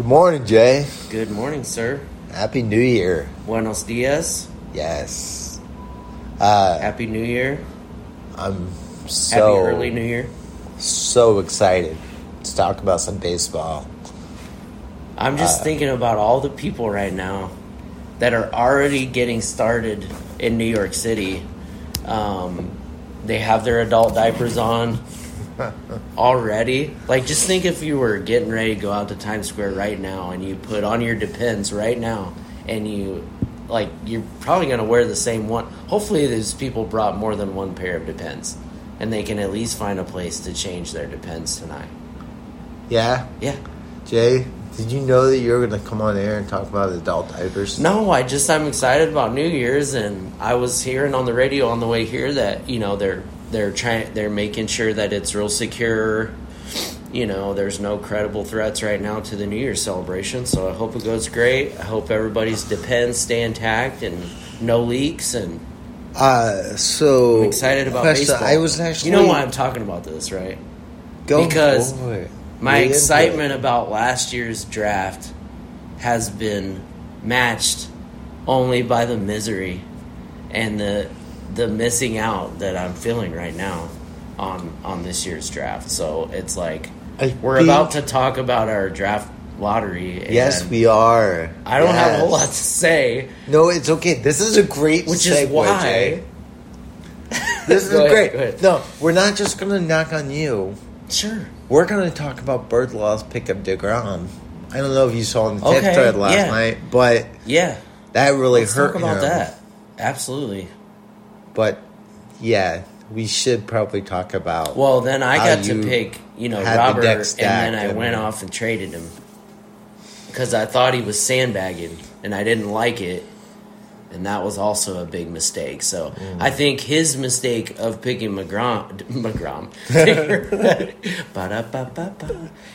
Good morning, Jay. Good morning, sir. Happy New Year. Buenos dias. Yes. Uh, Happy New Year. I'm so Happy early New Year. so excited to talk about some baseball. I'm just Uh, thinking about all the people right now that are already getting started in New York City. Um, they have their adult diapers on already. Like, just think if you were getting ready to go out to Times Square right now and you put on your Depends right now and you, like, you're probably going to wear the same one. Hopefully, these people brought more than one pair of Depends and they can at least find a place to change their Depends tonight. Yeah, Yeah. Jay. Did you know that you were going to come on air and talk about adult diapers? No, I just I'm excited about New Year's, and I was hearing on the radio on the way here that you know they're they're trying they're making sure that it's real secure. You know, there's no credible threats right now to the New Year's celebration, so I hope it goes great. I hope everybody's depends stay intact and no leaks, and Uh, so I'm excited about question, baseball. I was actually you know why I'm talking about this, right? Go because for. My Get excitement it. about last year's draft has been matched only by the misery and the the missing out that I'm feeling right now on on this year's draft. So it's like I we're think- about to talk about our draft lottery. Yes, we are. I don't have a whole lot to say, No, it's okay. This is a great which segue, is why. Jay. This is ahead, great. No, we're not just going to knock on you. Sure. We're going to talk about Bird Law's pickup DeGrom. I don't know if you saw in the Okay, tip thread last yeah. night, but Yeah. that really Let's hurt talk about him. that. Absolutely. But yeah, we should probably talk about. Well, then I got to pick, you know, had the Robert, and then I and- went off and traded him because I thought he was sandbagging, and I didn't like it, and that was also a big mistake. So Mm. I think his mistake of picking McGrom, McGrom,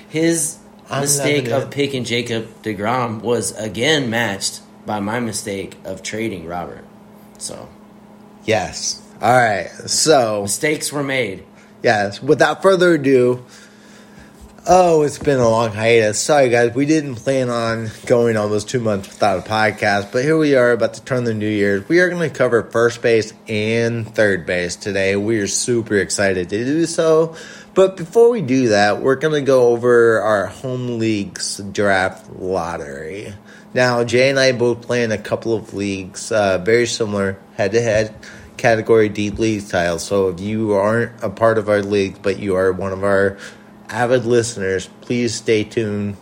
his I'm mistake of picking Jacob Degrom was again matched by my mistake of trading Robert. So yes. All right. So mistakes were made. yes. Without further ado. Oh, it's been a long hiatus. Sorry, guys. We didn't plan on going almost two months without a podcast, but here we are about to turn the new year. We are going to cover first base and third base today. We are super excited to do so. But before we do that, we're going to go over our home leagues draft lottery. Now, Jay and I both play in a couple of leagues, uh, very similar head to head category D league style. So if you aren't a part of our league, but you are one of our avid listeners, please stay tuned.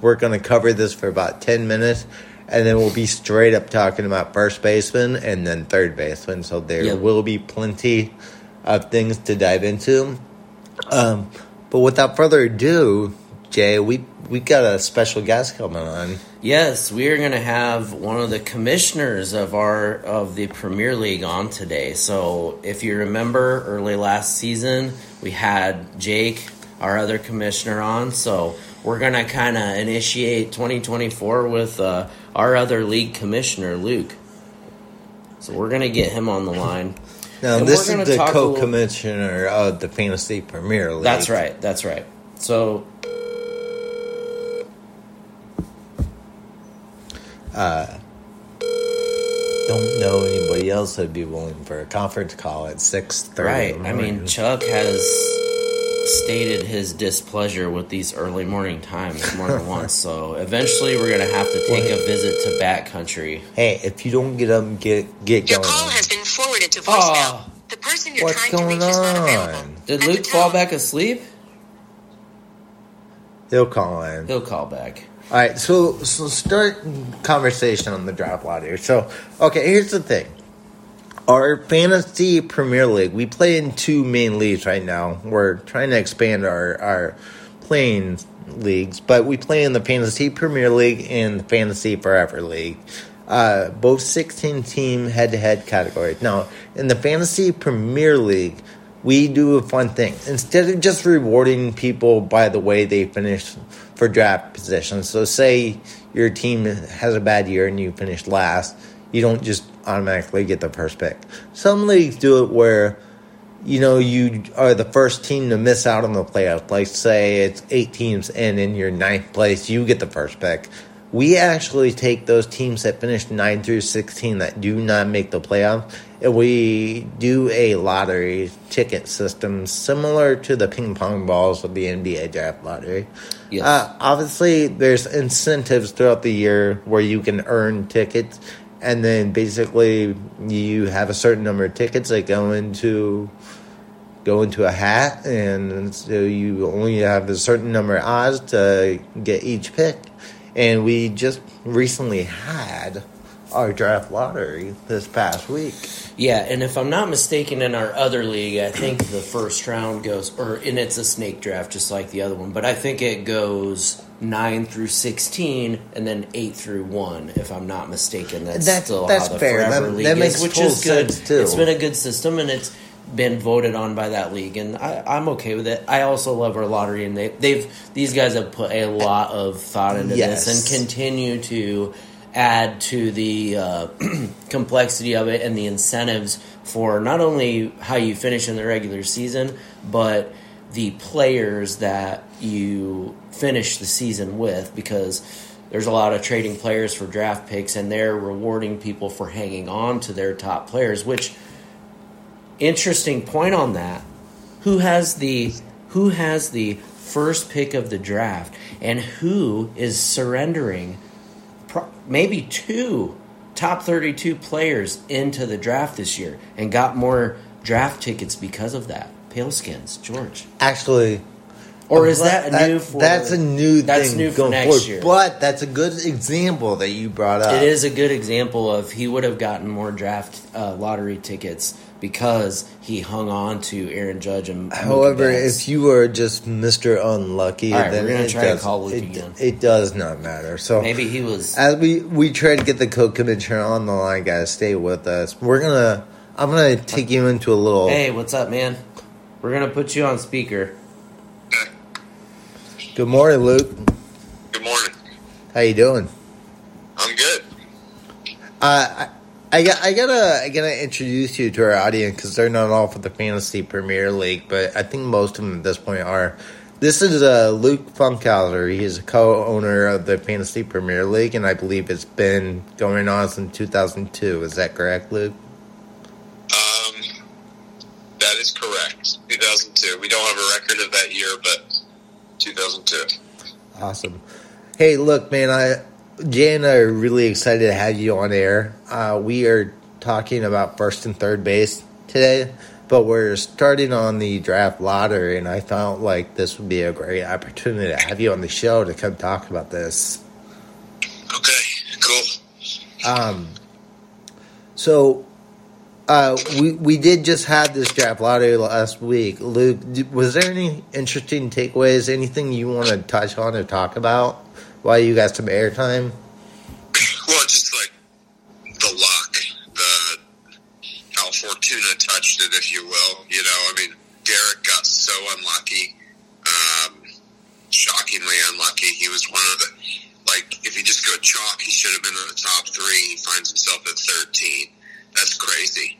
We're going to cover this for about 10 minutes, and then we'll be straight up talking about first baseman and then third baseman. So there Yep. will be plenty of things to dive into. Um, but without further ado, Jay, we we got a special guest coming on. Yes, we are going to have one of the commissioners of our of the Premier League on today. So, if you remember early last season, we had Jake, our other commissioner, on. So, we're going to kind of initiate 2024 with uh, our other league commissioner, Luke. So, we're going to get him on the line. Now, And this is the a little- co-commissioner of the Fantasy Premier League. That's right. That's right. So, Uh, don't know anybody else that'd be willing for a conference call at six thirty. Right. I mean, Chuck has stated his displeasure with these early morning times more than once. So eventually, we're gonna have to take a visit to Bat Country. hey, if you don't get up and get get Your going, call has been forwarded to voicemail. Oh. The person you're What's trying to going reach is not on? available. Did At Luke fall tone- back asleep? he'll call in. He'll call back. All right, so so start conversation on the draft lottery. So, okay, here's the thing. Our fantasy Premier League, we play in two main leagues right now. We're trying to expand our our playing leagues, but we play in the Fantasy Premier League and the Fantasy Forever League. Uh, both 16 team head to head categories. Now, in the Fantasy Premier League, we do a fun thing. Instead of just rewarding people by the way they finish for draft positions, so say your team has a bad year and you finish last, you don't just automatically get the first pick. Some leagues do it where you know, you are the first team to miss out on the playoffs. Like, say it's eight teams, and in your ninth place, you get the first pick. We actually take those teams that finish nine through sixteen that do not make the playoffs, we do a lottery ticket system similar to the ping pong balls of the NBA draft lottery. Yes. Uh, obviously, there's incentives throughout the year where you can earn tickets, and then basically you have a certain number of tickets that go into go into a hat, and so you only have a certain number of odds to get each pick. And we just recently had our draft lottery this past week. Yeah, and if I'm not mistaken, in our other league, I think the first round goes, or and it's a snake draft just like the other one, but I think it goes nine through sixteen, and then eight through one. If I'm not mistaken, that's, That's- still that's how the fair. Forever That- League that is, makes which is good. sense, too. It's been a good system, and it's been voted on by that league, and I, I'm okay with it. I also love our lottery, and they, they've these guys have put a lot of thought into Yes. this and continue to add to the uh, complexity of it and the incentives for not only how you finish in the regular season, but the players that you finish the season with because there's a lot of trading players for draft picks and they're rewarding people for hanging on to their top players which interesting point on that who has the who has the first pick of the draft and who is surrendering pro- maybe two top 32 players into the draft this year and got more draft tickets because of that paleskins george Actually, or is that, that, new for that's a new that's thing new for next forward. year But that's a good example that you brought up. it is a good example of he would have gotten more draft uh, lottery tickets because he hung on to Aaron Judge and However, if you are just Mister Unlucky, All right, then we're gonna it try to does, call Luke it, again. It does not matter. So maybe he was as we we try to get the co-commissioner on the line, guys, stay with us. We're gonna. I'm gonna take you into a little. hey what's up man we're gonna put you on speaker Good morning, Luke. Good morning. How you doing? I'm good. Uh, I, got I gotta I gotta introduce you to our audience because they're not all for the fantasy Premier League, but I think most of them at this point are. This is uh, Luke Funkhauser. He is a co-owner of the Fantasy Premier League, and I believe it's been going on since 2002. Is that correct, Luke? Um, that is correct. 2002. We don't have a record of that year, but 2002. Awesome. Hey, look, man, I Jay and I are really excited to have you on air. Uh, we are talking about first and third base today, but we're starting on the draft lottery, and I felt like this would be a great opportunity to have you on the show to come talk about this. Okay, cool. Um, so uh, we we did just have this draft lottery last week. Luke, was there any interesting takeaways? Anything you want to touch on or talk about while you got some airtime? Well, just like the luck, the how Fortuna touched it, if you will. You know, I mean, Derek got so unlucky, um, shockingly unlucky. He was one of the like, if you just go chalk, he should have been in the top three. He finds himself at thirteen. That's crazy.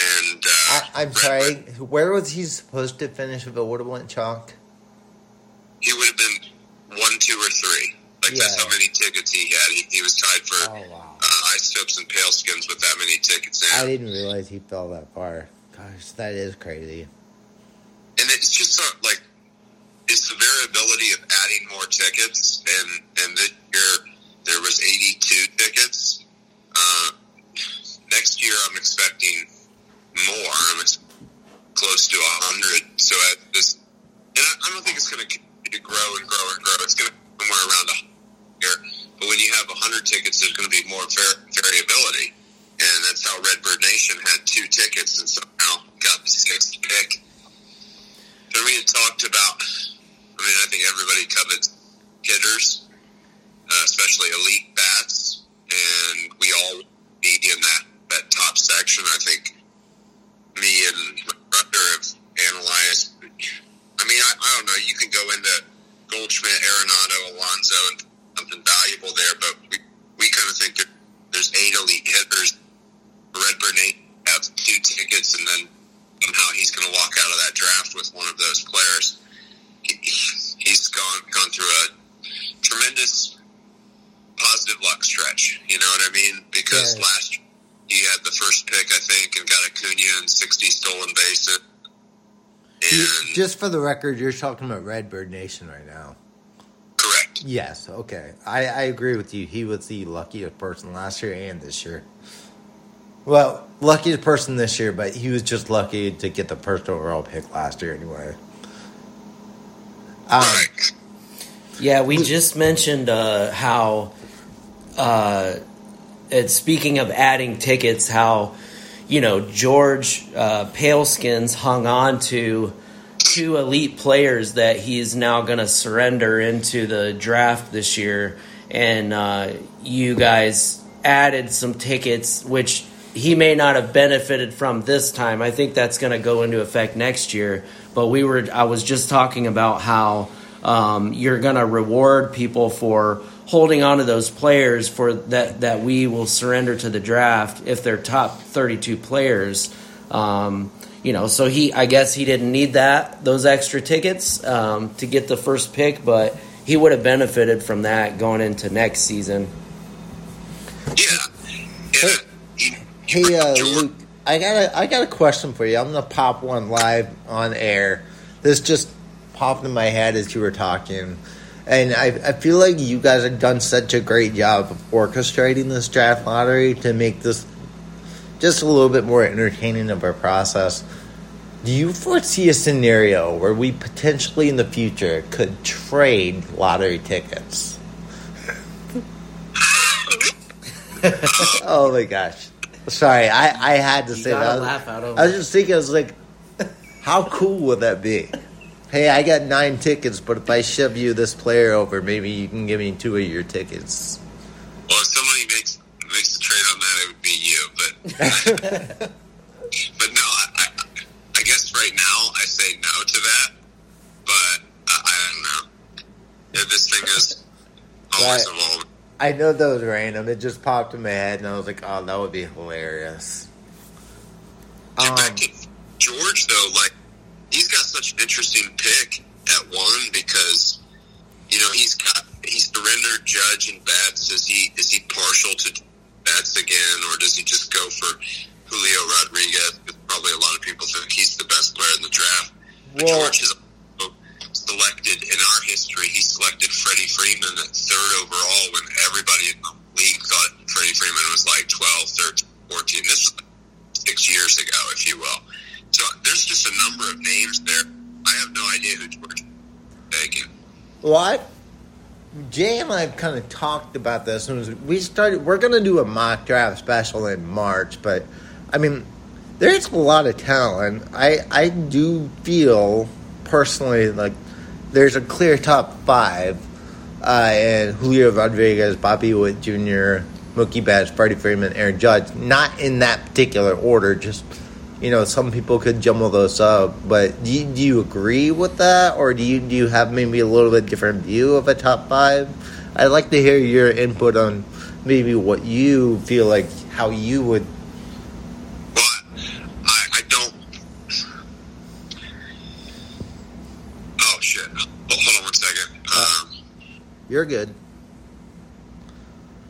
And uh, I, I'm Red sorry. Where was he supposed to finish if it would have went chalk? he would have been one, two, or three. Like that's Yeah. how many tickets he had. He, he was tied for Oh wow! uh, ice tips and pale skins with that many tickets. I didn't realize he fell that far. Gosh, that is crazy. and it's just uh, like it's the variability of adding more tickets. And and this year there was eighty two tickets. Uh, next year I'm expecting more. I'm ex- close to a hundred. So at this, and I, I don't think it's going to grow and grow and grow. It's going to somewhere around a here. But when you have 100 tickets, there's going to be more var- variability. And that's how Redbird Nation had two tickets and somehow got the sixth pick. Then we had talked about, I mean, I think everybody covered hitters, uh, especially elite bats. And we all be in that, that top section. I think me and brother have analyzed. I mean, I, I don't know. You can go into Goldschmidt, Arenado, Alonso, and something valuable there, but we, we kind of think that there's eight elite hitters. Redbird Nate have two tickets, and then somehow he's going to walk out of that draft with one of those players. He, he's gone gone through a tremendous positive luck stretch. You know what I mean? Because Yeah. last year he had the first pick, I think, and got a Acuna and 60 stolen bases. And Just for the record, you're talking about Redbird Nation right now. Correct. Yes, okay. I, I agree with you. He was the luckiest person last year and this year. Well, luckiest person this year, but he was just lucky to get the first overall pick last year anyway. Um. Yeah, we just mentioned uh, how, uh, and speaking of adding tickets, how, you know, George uh, Paleskins hung on to two elite players that he's now going to surrender into the draft this year. And uh, you guys added some tickets, which he may not have benefited from this time. I think that's going to go into effect next year. But we were, I was just talking about how um, you're going to reward people for holding on to those players for that that we will surrender to the draft if they're top 32 players. Um, you know, so he, I guess he didn't need that those extra tickets um, to get the first pick, but he would have benefited from that going into next season. Yeah. Yeah. He- he Hey, uh, Luke, I got a I got a question for you. I'm gonna pop one live on air. This just popped in my head as you were talking, and I I feel like you guys have done such a great job of orchestrating this draft lottery to make this just a little bit more entertaining of a process. Do you foresee a scenario where we potentially in the future could trade lottery tickets? oh my gosh. Sorry, I, I had to You say that. laugh out of I was just thinking, I was like, how cool would that be? Hey, I got nine tickets, but if I shove you this player over, maybe you can give me two of your tickets. Well, if somebody makes makes a trade on that, it would be you. But no, I, I, guess right now I say no to that. But I, I don't know. Yeah, this thing is always evolving. I know that was random. It just popped in my head, and I was like, oh, that would be hilarious. Get Um, back to George though, like he's got such an interesting pick at one because you know he's got he surrendered Judge and Betts. Is he is he partial to Again, or does he just go for Julio Rodriguez? 'Cause Probably a lot of people think he's the best player in the draft. But Well- George has selected in our history. He selected Freddie Freeman at third overall when everybody in the league thought Freddie Freeman was like 12, 13, 14. This was six years ago, if you will. So there's just a number of names there. I have no idea who George is taking. What? Jay and I have kind of talked about this, and we started. We're going to do a mock draft special in March, but I mean, there's a lot of talent. I I do feel personally like there's a clear top five, uh, and Julio Rodriguez, Bobby Witt Jr., Mookie Betts, Freddie Freeman, Aaron Judge. Not in that particular order, just you know, some people could jumble those up, but do you, do you agree with that, or do you do you have maybe a little bit different view of a top five? I'd like to hear your input on maybe what you feel like how you would. Well, I, I don't. Oh shit! Hold, on one second. Um, You're good.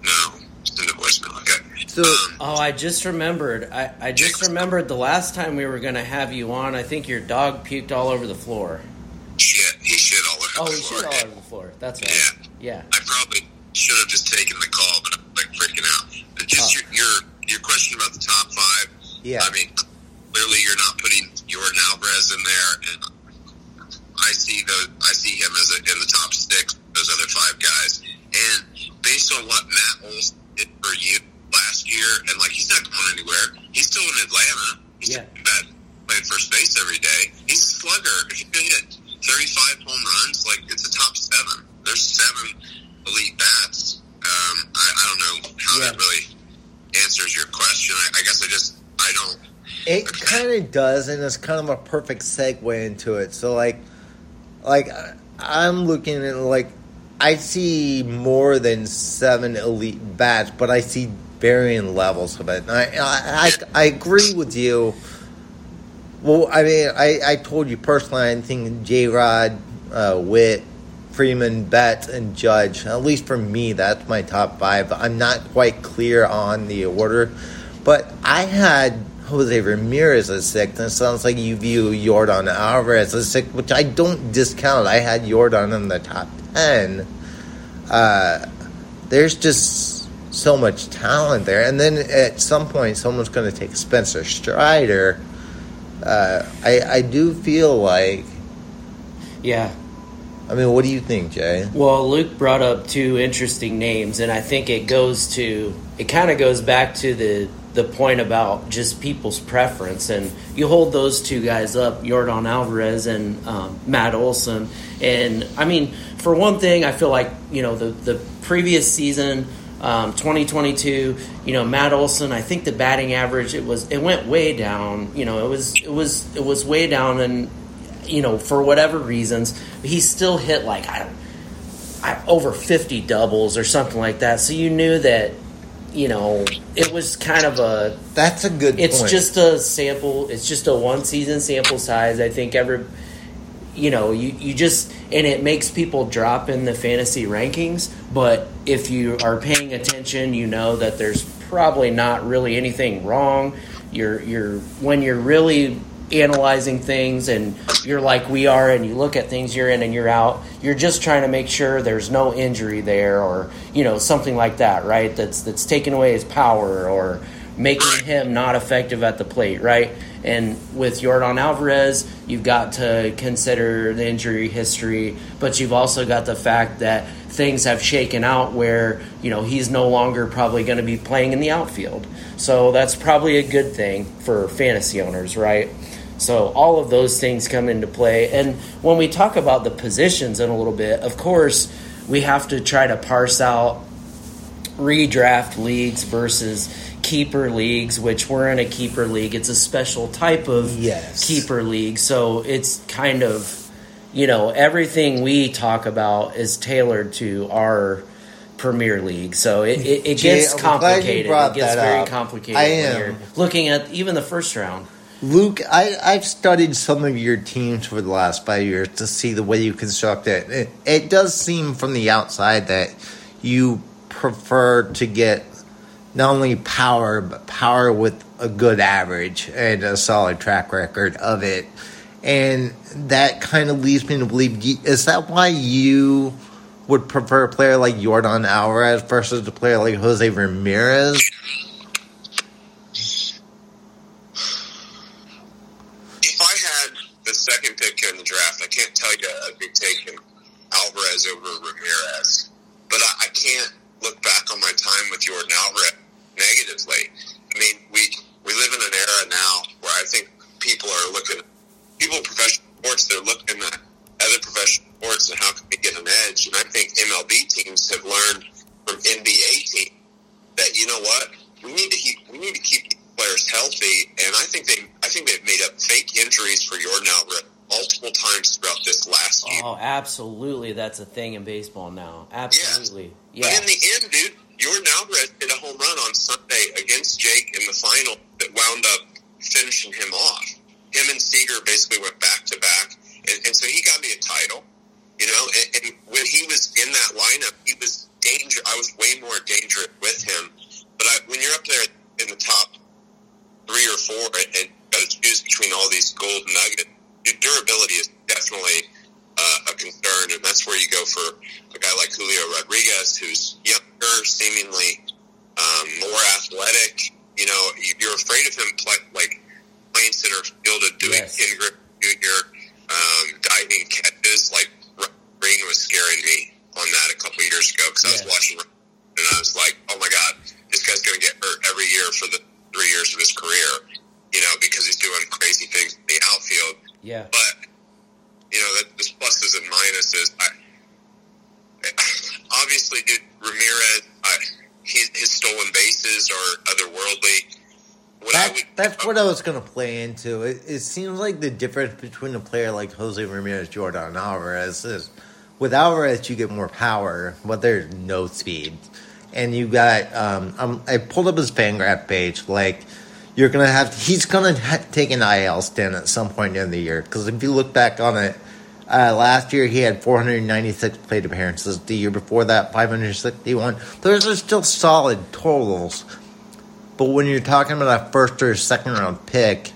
no, it's in the voicemail. Okay. So- Oh, I just remembered. I, I just remembered the last time we were going to have you on. I think your dog puked all over the floor. shit, he shit all over Oh, the he floor. shit all over the floor. That's right. Yeah. I probably should have just taken the call, but I'm like freaking out. But just Oh. your, your your question about the top five. Yeah. I mean, clearly you're not putting Jordan Alvarez in there, and I see the I see him as a, in the top six. Those other five guys, and based on what Matt Olson did for you last year, and like he's not going anywhere. He's still in Atlanta. He's Yeah. still playing first base every day. He's a slugger. If you can hit 35 home runs, like it's a top seven. There's seven elite bats. Um, I, I don't know how Yeah. that really answers your question. I, I guess I just I don't. It kind of does, and it's kind of a perfect segue into it. So, like, like I'm looking at like I see more than seven elite bats, but I see varying levels of it. And I, I I agree with you Well, I mean, I, I told you personally, I think J Rod, uh, Witt, Freeman, Betts, and Judge, at least for me, that's my top five. I'm not quite clear on the order, but I had Jose Ramirez as sixth, and it sounds like you view Yordan Alvarez as sixth, which I don't discount. I had Yordan in the top 10. Uh, there's just so much talent there. And then at some point, someone's going to take Spencer Strider. Uh, I, I do feel like. Yeah. I mean, what do you think, Jay? Well, Luke brought up two interesting names, and I think it goes to it kind of goes back to the the point about just people's preference, and you hold those two guys up, Jordan Alvarez and um, Matt Olson, and I mean, for one thing, I feel like you know the the previous season. Um, 2022, you know, Matt Olson. I think the batting average it was it went way down. You know, it was it was it was way down, and you know, for whatever reasons, he still hit like I don't, I, over 50 doubles or something like that. So you knew that, you know, it was kind of a. That's a good. It's point. just a sample. It's just a one season sample size. I think every, you know, you you just and it makes people drop in the fantasy rankings. But if you are paying attention, you know that there's probably not really anything wrong. You're you're when you're really analyzing things and you're like we are and you look at things you're in and you're out you're just trying to make sure there's no injury there or you know something like that right that's that's taking away his power or making him not effective at the plate right and with Yordan Alvarez you've got to consider the injury history but you've also got the fact that things have shaken out where you know he's no longer probably going to be playing in the outfield so that's probably a good thing for fantasy owners right so all of those things come into play. And when we talk about the positions in a little bit, of course, we have to try to parse out redraft leagues versus keeper leagues, which we're in a keeper league. It's a special type of Yes. keeper league. So it's kind of, you know, everything we talk about is tailored to our Premier League, so it, it, it gets I'm glad you complicated. It gets very up. complicated I am. looking at even the first round. Luke, I, I've studied some of your teams for the last five years to see the way you construct it. It, it does seem from the outside that you prefer to get not only power, but power with a good average and a solid track record of it. And that kind of leads me to believe is that why you would prefer a player like Jordan Alvarez versus a player like Jose Ramirez? If I had the second pick in the draft, I can't tell you I'd be taking Alvarez over Ramirez. But I, I can't look back on my time with Jordan Alvarez negatively. I mean, we we live in an era now where I think people are looking, people in professional sports, they're looking at other professional sports and how can we get an edge. And I think MLB teams have learned from NBA teams that you know what we need to keep we need to keep players healthy, and I think they I think they've made up fake injuries for Jordan Alvarez multiple times throughout this last year. Oh, absolutely. That's a thing in baseball now. Absolutely. But Yeah. in the end, dude, Jordan Alvarez hit a home run on Sunday against Jake in the final that wound up finishing him off. Him and Seager basically went back to back, and, and so he got me a title. You know, and, and when he was in that lineup, he was danger. I was way more dangerous with him. But I, when you're up there in the top three or four, and, and got to choose between all these gold nuggets, your durability is definitely uh, a concern, and that's where you go for a guy like Julio Rodriguez, who's younger, seemingly um, more athletic. You know, you- you're afraid of him play, like playing center field and doing Yes. Ken Griffey junior um, diving catches. Like Green was scaring me on that a couple years ago because I was watching and I was like, oh my god, this guy's going to get hurt every year for the three years of his career. You know, because he's doing crazy things in the outfield. Yeah. But you know, that there's pluses and minuses. I, obviously, dude, Ramirez, I, his, his stolen bases are otherworldly. What That, would, that's what I was going to play into. It, it seems like the difference between a player like Jose Ramirez, Jordan Alvarez is with Alvarez you get more power, but there's no speed, and you got. Um, um, I pulled up his Fangraph page. Like you're gonna have he's gonna ha- take an IL stand at some point in the year because if you look back on it, uh, last year he had 496 plate appearances. The year before that, 561. Those are still solid totals, but when you're talking about a first or second round pick,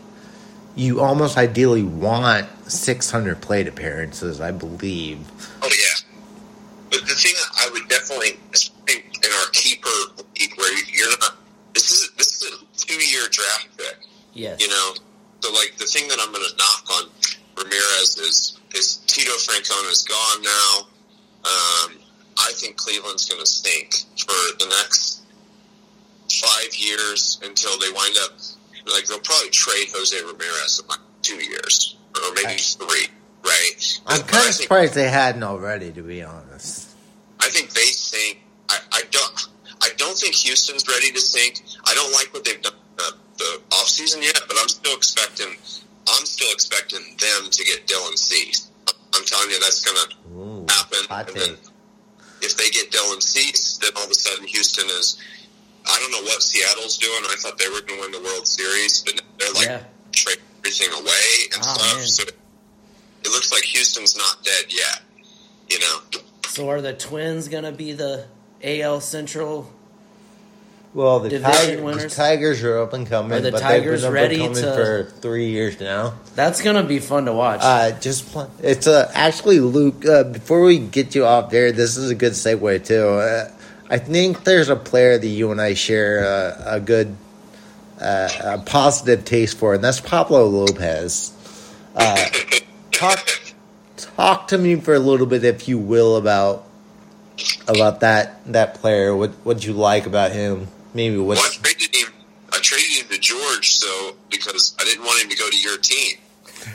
you almost ideally want 600 plate appearances, I believe. Oh yeah, but the thing I would definitely in our keeper league where you're not. This is this is two year draft pick. Yes. You know, so like the thing that I'm going to knock on Ramirez is is Tito Francona is gone now. Um, I think Cleveland's going to stink for the next five years until they wind up. Like they'll probably trade Jose Ramirez in like two years or maybe I- three. Right. I'm But kind of think- surprised they hadn't already, to be honest. I think they sink. I, I don't. I don't think Houston's ready to sink. I don't like what they've done uh, the off season yet, but I'm still expecting. I'm still expecting them to get Dylan Cease. I'm telling you that's going to Ooh, happen. hot and then if they get Dylan Cease, then all of a sudden Houston is. I don't know what Seattle's doing. I thought they were going to win the World Series, but they're like yeah. trading everything away and Oh, stuff. man. So it looks like Houston's not dead yet. You know. So are the Twins gonna be the AL Central? Well, the, Tiger, the? Tigers are up and coming, Are the but Tigers they've been ready up and coming to- for three years now. That's gonna be fun to watch. Uh, just it's uh, actually Luke. Uh, before we get you off there, this is a good segue too. Uh, I think there's a player that you and I share uh, a good, uh, a positive taste for, and that's Pablo Lopez. Uh, talk, talk to me for a little bit, if you will, about about that that player. What what you like about him? Maybe Well, I traded him. I traded him to George, so because I didn't want him to go to your team,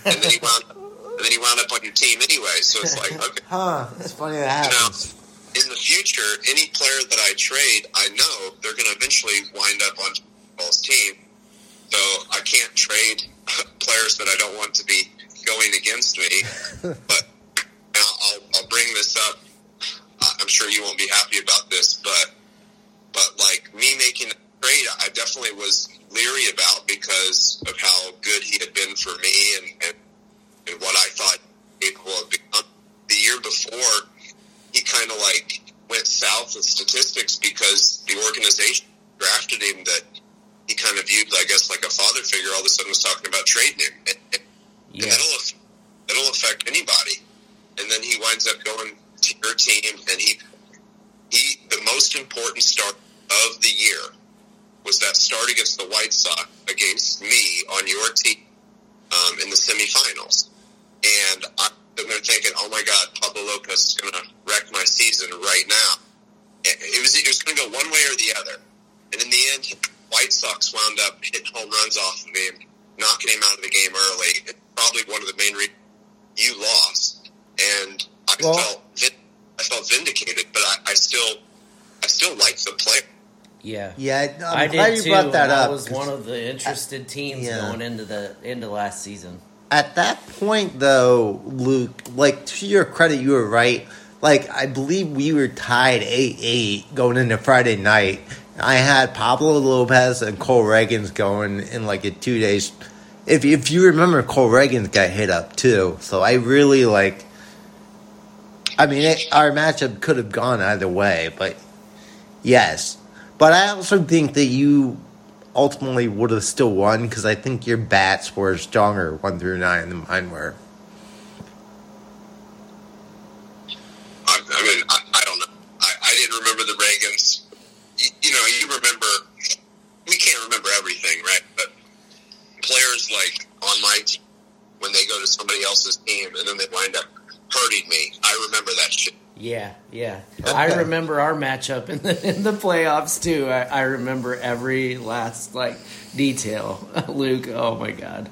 and then he wound, and then he wound up on your team anyway. So it's like, okay, huh? It's funny that you know, happens. in the future, any player that I trade, I know they're going to eventually wind up on Ball's team. So I can't trade players that I don't want to be going against me. but I'll, I'll bring this up. I'm sure you won't be happy about this, but but like me making a trade, I definitely was leery about because of how good he had been for me and, and, and what I thought capable of becoming. The year before, he kind of like went south with statistics because the organization drafted him that he kind of viewed, I guess, like a father figure. All of a sudden, was talking about trading him, and, and yeah. that'll that'll affect anybody. And then he winds up going to your team, and he he the most important start of the year was that start against the White Sox against me on your team um, in the semifinals. And I'm there thinking, oh my God, Pablo Lopez is going to wreck my season right now. It it was it was going to go one way or the other. And in the end, White Sox wound up hitting home runs off of him, knocking him out of the game early. It's probably one of the main reasons you lost. And I Well- felt vin- I felt vindicated, but I, I still I still like the player. yeah. Yeah, I'm I glad did you too. brought that and I up. was one of the interested teams yeah. going into the into last season. At that point, though, Luke, like to your credit, you were right. Like I believe we were tied eight eight going into Friday night. I had Pablo Lopez and Cole Ragans going in like a two days. If if you remember, Cole Ragans got hit up too. So I really like. I mean, it, our matchup could have gone either way, but yes. But I also think that you ultimately would have still won because I think your bats were stronger one through nine than mine were. I, mean, I, don't know. I, didn't remember the Ragans. You know, you remember. We can't remember everything, right? But players like on my team, when they go to somebody else's team and then they wind up hurting me, I remember that shit. Yeah, yeah. Okay. I remember our matchup in the in the playoffs too. I, I remember every last like detail. Luke, oh my god.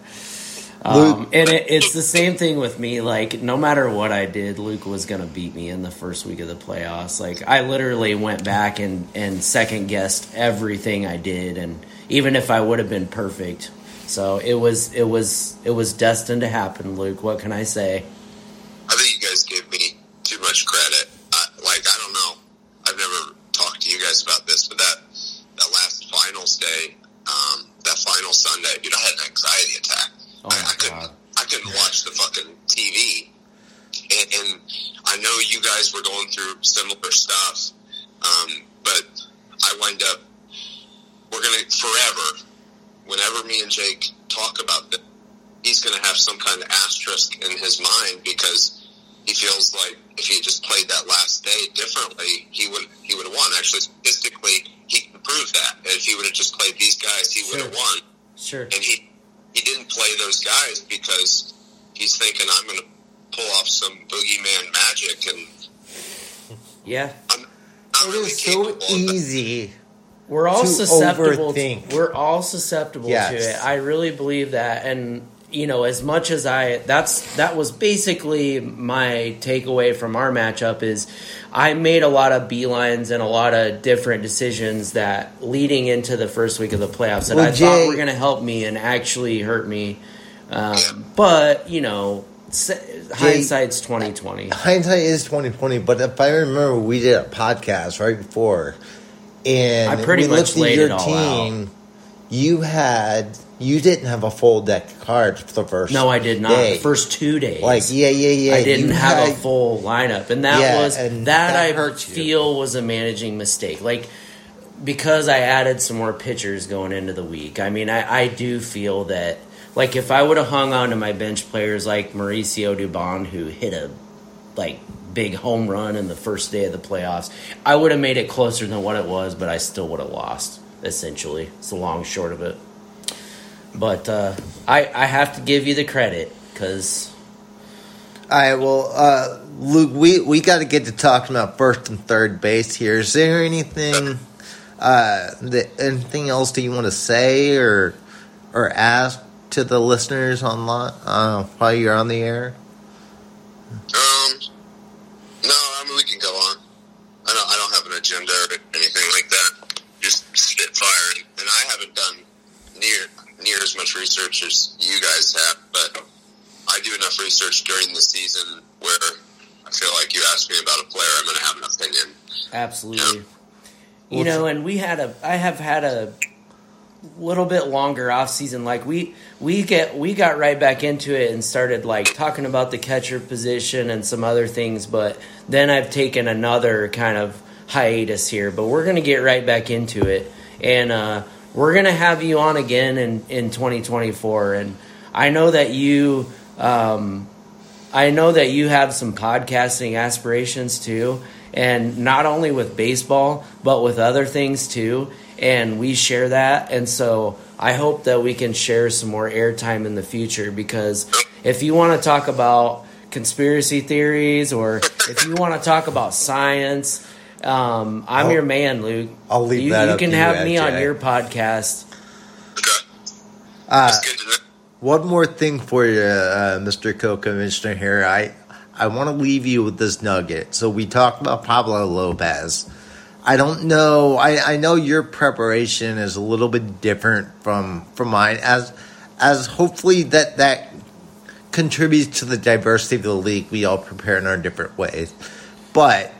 Um, Luke- and it, it's the same thing with me. Like, no matter what I did, Luke was gonna beat me in the first week of the playoffs. Like, I literally went back and and second guessed everything I did, and even if I would have been perfect, so it was it was it was destined to happen. Luke, what can I say? I think you guys give me too much credit. I, like I don't know. I've never talked to you guys about this, but that that last finals day, um, that final Sunday, dude, I had an anxiety attack. Oh I, my I couldn't, God. I couldn't watch the fucking TV. And, and I know you guys were going through similar stuff, um, but I wind up. We're gonna forever. Whenever me and Jake talk about this, he's gonna have some kind of asterisk in his mind because he feels like if he had just played that last day differently, he would he would have won. Actually, statistically, he can prove that. If he would have just played these guys, he would have Sure. won. Sure. And he he didn't play those guys because he's thinking I'm going to pull off some boogeyman magic, and Yeah. I'm not It really is so capable of that. easy. We're all to susceptible. overthink. we're all susceptible Yes. to it. I really believe that, and you know, as much as I that's that was basically my takeaway from our matchup is I made a lot of beelines and a lot of different decisions that leading into the first week of the playoffs that Well, I Jay- thought were going to help me and actually hurt me. Um, but you know, s- hindsight's twenty twenty. Hindsight is twenty twenty, but if I remember, we did a podcast right before, and I pretty we much looked at laid your it all team. You had you didn't have a full deck of cards for the first. No, I did not. day. The first two days, like yeah, yeah, yeah. I didn't you have a full lineup, and that Yeah, was and that, that I feel was a managing mistake. Like because I added some more pitchers going into the week. I mean, I, I do feel that like if I would have hung on to my bench players like Mauricio Dubon, who hit a like big home run in the first day of the playoffs, I would have made it closer than what it was, but I still would have lost. Essentially, it's the long short of it. But uh, I I have to give you the credit because. All right, well, uh, Luke, we, we got to get to talking about first and third base here. Is there anything, uh, that, anything else that you want to say or or ask to the listeners online uh, while you're on the air? Um, no, I mean we can go on. I don't. I don't have an agenda or anything like that. Just spitfire, and I haven't done near near as much research as you guys have, but I do enough research during the season where I feel like you ask me about a player, I'm going to have an opinion. Absolutely. You know, and we had a I have had a little bit longer off season. Like we we get we got right back into it and started like talking about the catcher position and some other things, but then I've taken another kind of hiatus here. But we're gonna get right back into it. And uh we're gonna have you on again in, in twenty twenty four and I know that you um I know that you have some podcasting aspirations too, and not only with baseball, but with other things too. And we share that. And so I hope that we can share some more airtime in the future because if you want to talk about conspiracy theories or if you want to talk about science, um, I'm I'll- your man, Luke. I'll leave you, that You up can to you, have me on your podcast. Okay, Uh, that's good to know. One more thing for you, uh, Mr. Co-Commissioner here. I I want to leave you with this nugget. So we talked about Pablo Lopez. I don't know. I, I know your preparation is a little bit different from from mine. As as hopefully that that contributes to the diversity of the league. We all prepare in our different ways, but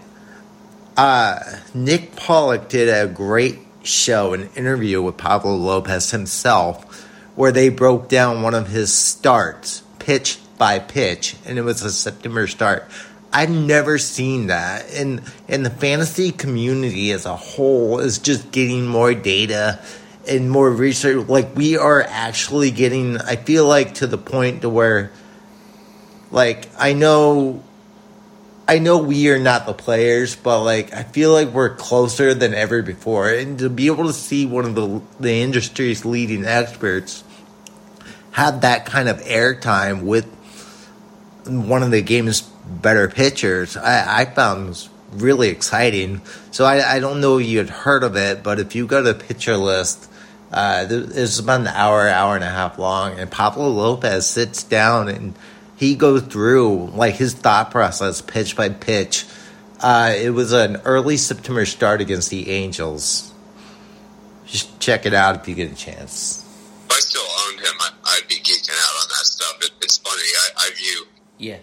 uh, Nick Pollack did a great show, an interview with Pablo Lopez himself, where they broke down one of his starts, pitch by pitch, and it was a September start. I've never seen that, and and the fantasy community as a whole is just getting more data and more research. Like we are actually getting, I feel like to the point to where, like I know I know we are not the players, but like I feel like we're closer than ever before, and to be able to see one of the the industry's leading experts have that kind of airtime with one of the game's better pitchers, I, I found was really exciting. So I, I don't know if you had heard of it, but if you go to the Pitcher List, uh, it's about an hour, hour and a half long, and Pablo Lopez sits down and he goes through like his thought process, pitch by pitch. Uh, it was an early September start against the Angels. Just check it out if you get a chance. If I still owned him, I, I'd be geeking out on that stuff. It, it's funny. I, I view Yeah.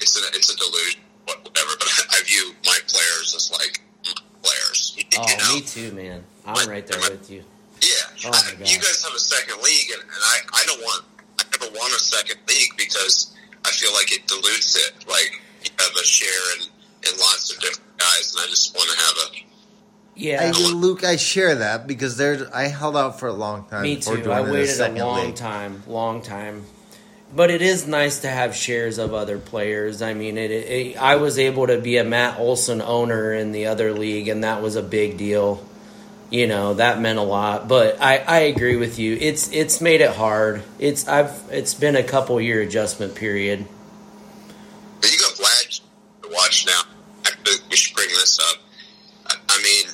it's a it's a delusion, whatever. But I view my players as like players. Oh, you know? me too, man. I'm right there with you. Yeah, Oh I- you guys have a second league, and, and I, I don't want, I never want a second league because I feel like it dilutes it. Like you have a share in, in lots of different guys, and I just want to have a. Yeah, I, Luke, I share that because there. I held out for a long time. me too. I waited a second long league. time, long time. But it is nice to have shares of other players. I mean, it, it, I was able to be a Matt Olson owner in the other league, and that was a big deal. You know, that meant a lot. But I, I agree with you. It's it's made it hard. It's I've it's been a couple year adjustment period. But you got Vlad to watch now. We should bring this up. I, I mean,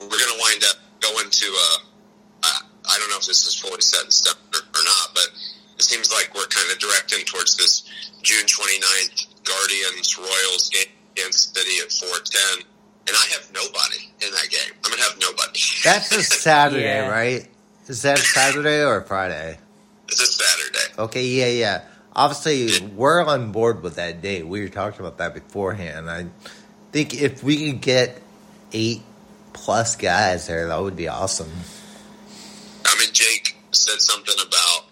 we're going to wind up going to. Uh, I, I don't know if this is fully set in stone or, or not, but it seems like we're kind of directing towards this June 29th Guardians Royals game against City at 410. And I have nobody in that game. I'm going to have nobody. That's a Saturday, Yeah. right? Is that Saturday or Friday? it's a Saturday. Okay, yeah, yeah. Obviously, we're on board with that date. We were talking about that beforehand. I think if we could get eight plus guys there, that would be awesome. I mean, Jake said something about.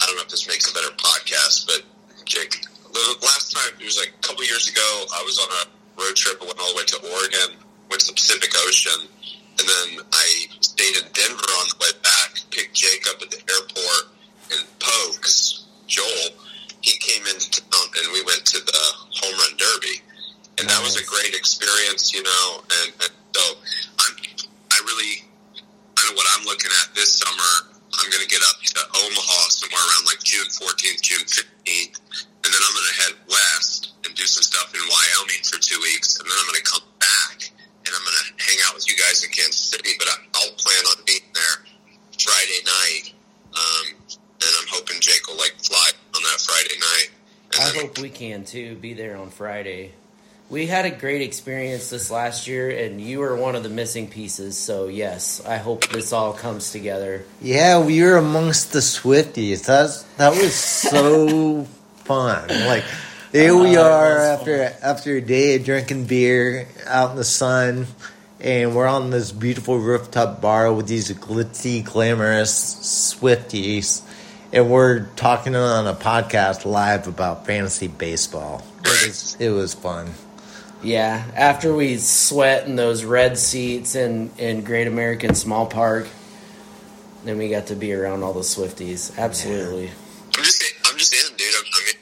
I don't know if this makes a better podcast, but Jake, the last time it was like a couple years ago, I was on a road trip. I went all the way to Oregon, went to the Pacific Ocean, and then I stayed in Denver on the way back. Picked Jake up at the airport, and Pokes Joel, he came into town, and we went to the home run derby, and that was a great experience, you know. And, and so I'm, I really kind of what I'm looking at this summer. I'm going to get up to Omaha somewhere around like June 14th, June 15th, and then I'm going to head west and do some stuff in Wyoming for two weeks, and then I'm going to come back and I'm going to hang out with you guys in Kansas City. But I- I'll plan on being there Friday night, um, and I'm hoping Jake will like fly on that Friday night. And I then- hope we can too. Be there on Friday. We had a great experience this last year, and you were one of the missing pieces. So yes, I hope this all comes together. Yeah, we were amongst the Swifties. That's that was so fun. Like here we Uh, are was after after a day of drinking beer out in the sun, and we're on this beautiful rooftop bar with these glitzy, glamorous Swifties, and we're talking on a podcast live about fantasy baseball. It was, it was fun. Yeah, after we sweat in those red seats in, in Great American Small Park, then we got to be around all the Swifties. Absolutely. I'm just I'm just in, dude. I'm, I'm in this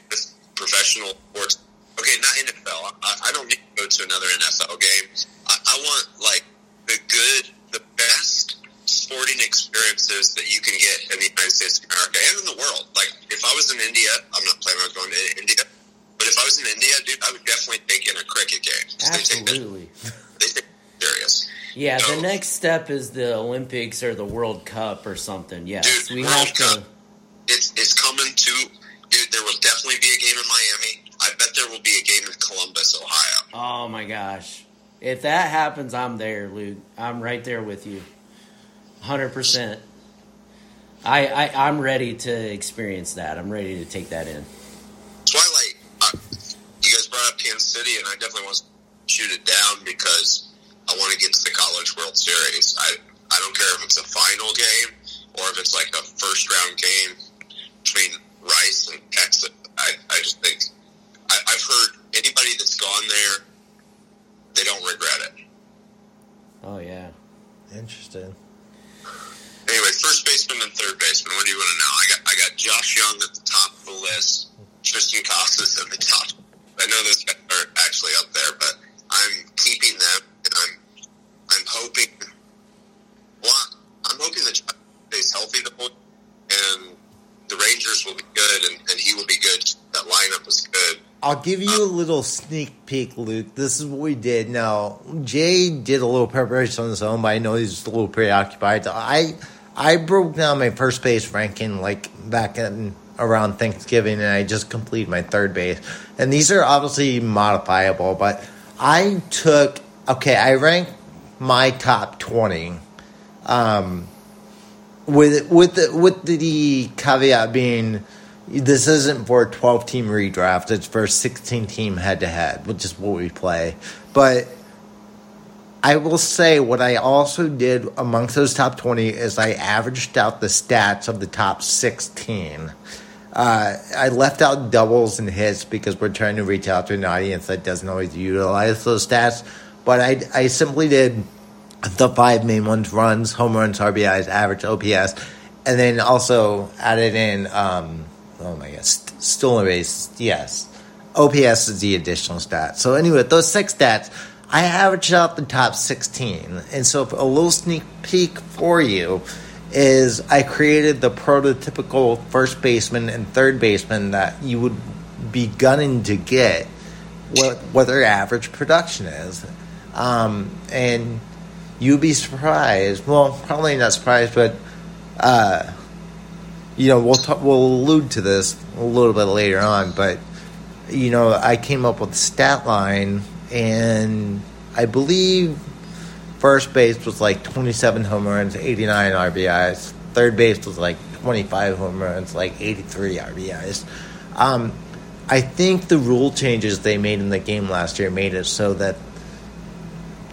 professional sports. Okay, not NFL. I, I don't need to go to another NFL game. I, I want like the good, the best sporting experiences that you can get in the United States of America and in the world. Like if I was in India, I'm not planning on going to India. But if I was in India, dude, I would definitely take in a cricket game. They take that, Absolutely. they take serious. Yeah, the next step is the Olympics or the World Cup or something. Yes, Dude, we World have to. Cup. It's it's coming to, dude. There will definitely be a game in Miami. I bet there will be a game in Columbus, Ohio. Oh my gosh. If that happens, I'm there, Luke. I'm right there with you. 100%. I, I, I'm ready to experience that. I'm ready to take that in. Twilight, I, you guys brought up Kansas City, and I definitely want to shoot it down because I want to get to the College World Series. I I don't care if it's a final game or if it's like a first round game between Rice and Texas. I, I just think I, I've heard anybody that's gone there, they don't regret it. Oh, yeah. Interesting. Anyway, first baseman and third baseman. What do you want to know? I got I got Josh Jung at the top of the list. Triston Casas at the top. I know those guys are actually up there, but I'm keeping them, and I'm I'm hoping. Well, I'm hoping that Josh stays healthy the whole, and the Rangers will be good, and, and he will be good. That lineup was good. I'll give you a little sneak peek, Luke. This is what we did. Now, Jay did a little preparation on his own, but I know he's a little preoccupied. I I broke down my first base ranking like back in around Thanksgiving, and I just completed my third base. And these are obviously modifiable, but I took okay. I ranked my top twenty. Um, with with the with the caveat being this isn't for a 12 team redraft it's for a 16 team head to head which is what we play but I will say what I also did amongst those top 20 is I averaged out the stats of the top 16. Uh, I left out doubles and hits because we're trying to reach out to an audience that doesn't always utilize those stats. But I, I simply did the five main ones runs, home runs, RBIs, average OPS, and then also added in, um, oh my god, st- stolen base, yes. OPS is the additional stat. So, anyway, those six stats I averaged out the top 16. And so, a little sneak peek for you is I created the prototypical first baseman and third baseman that you would be gunning to get what, what their average production is. Um, and you'd be surprised. Well, probably not surprised, but, uh, you know, we'll, talk, we'll allude to this a little bit later on, but, you know, I came up with a stat line and I believe first base was like 27 home runs, 89 RBIs. Third base was like 25 home runs, like 83 RBIs. Um, I think the rule changes they made in the game last year made it so that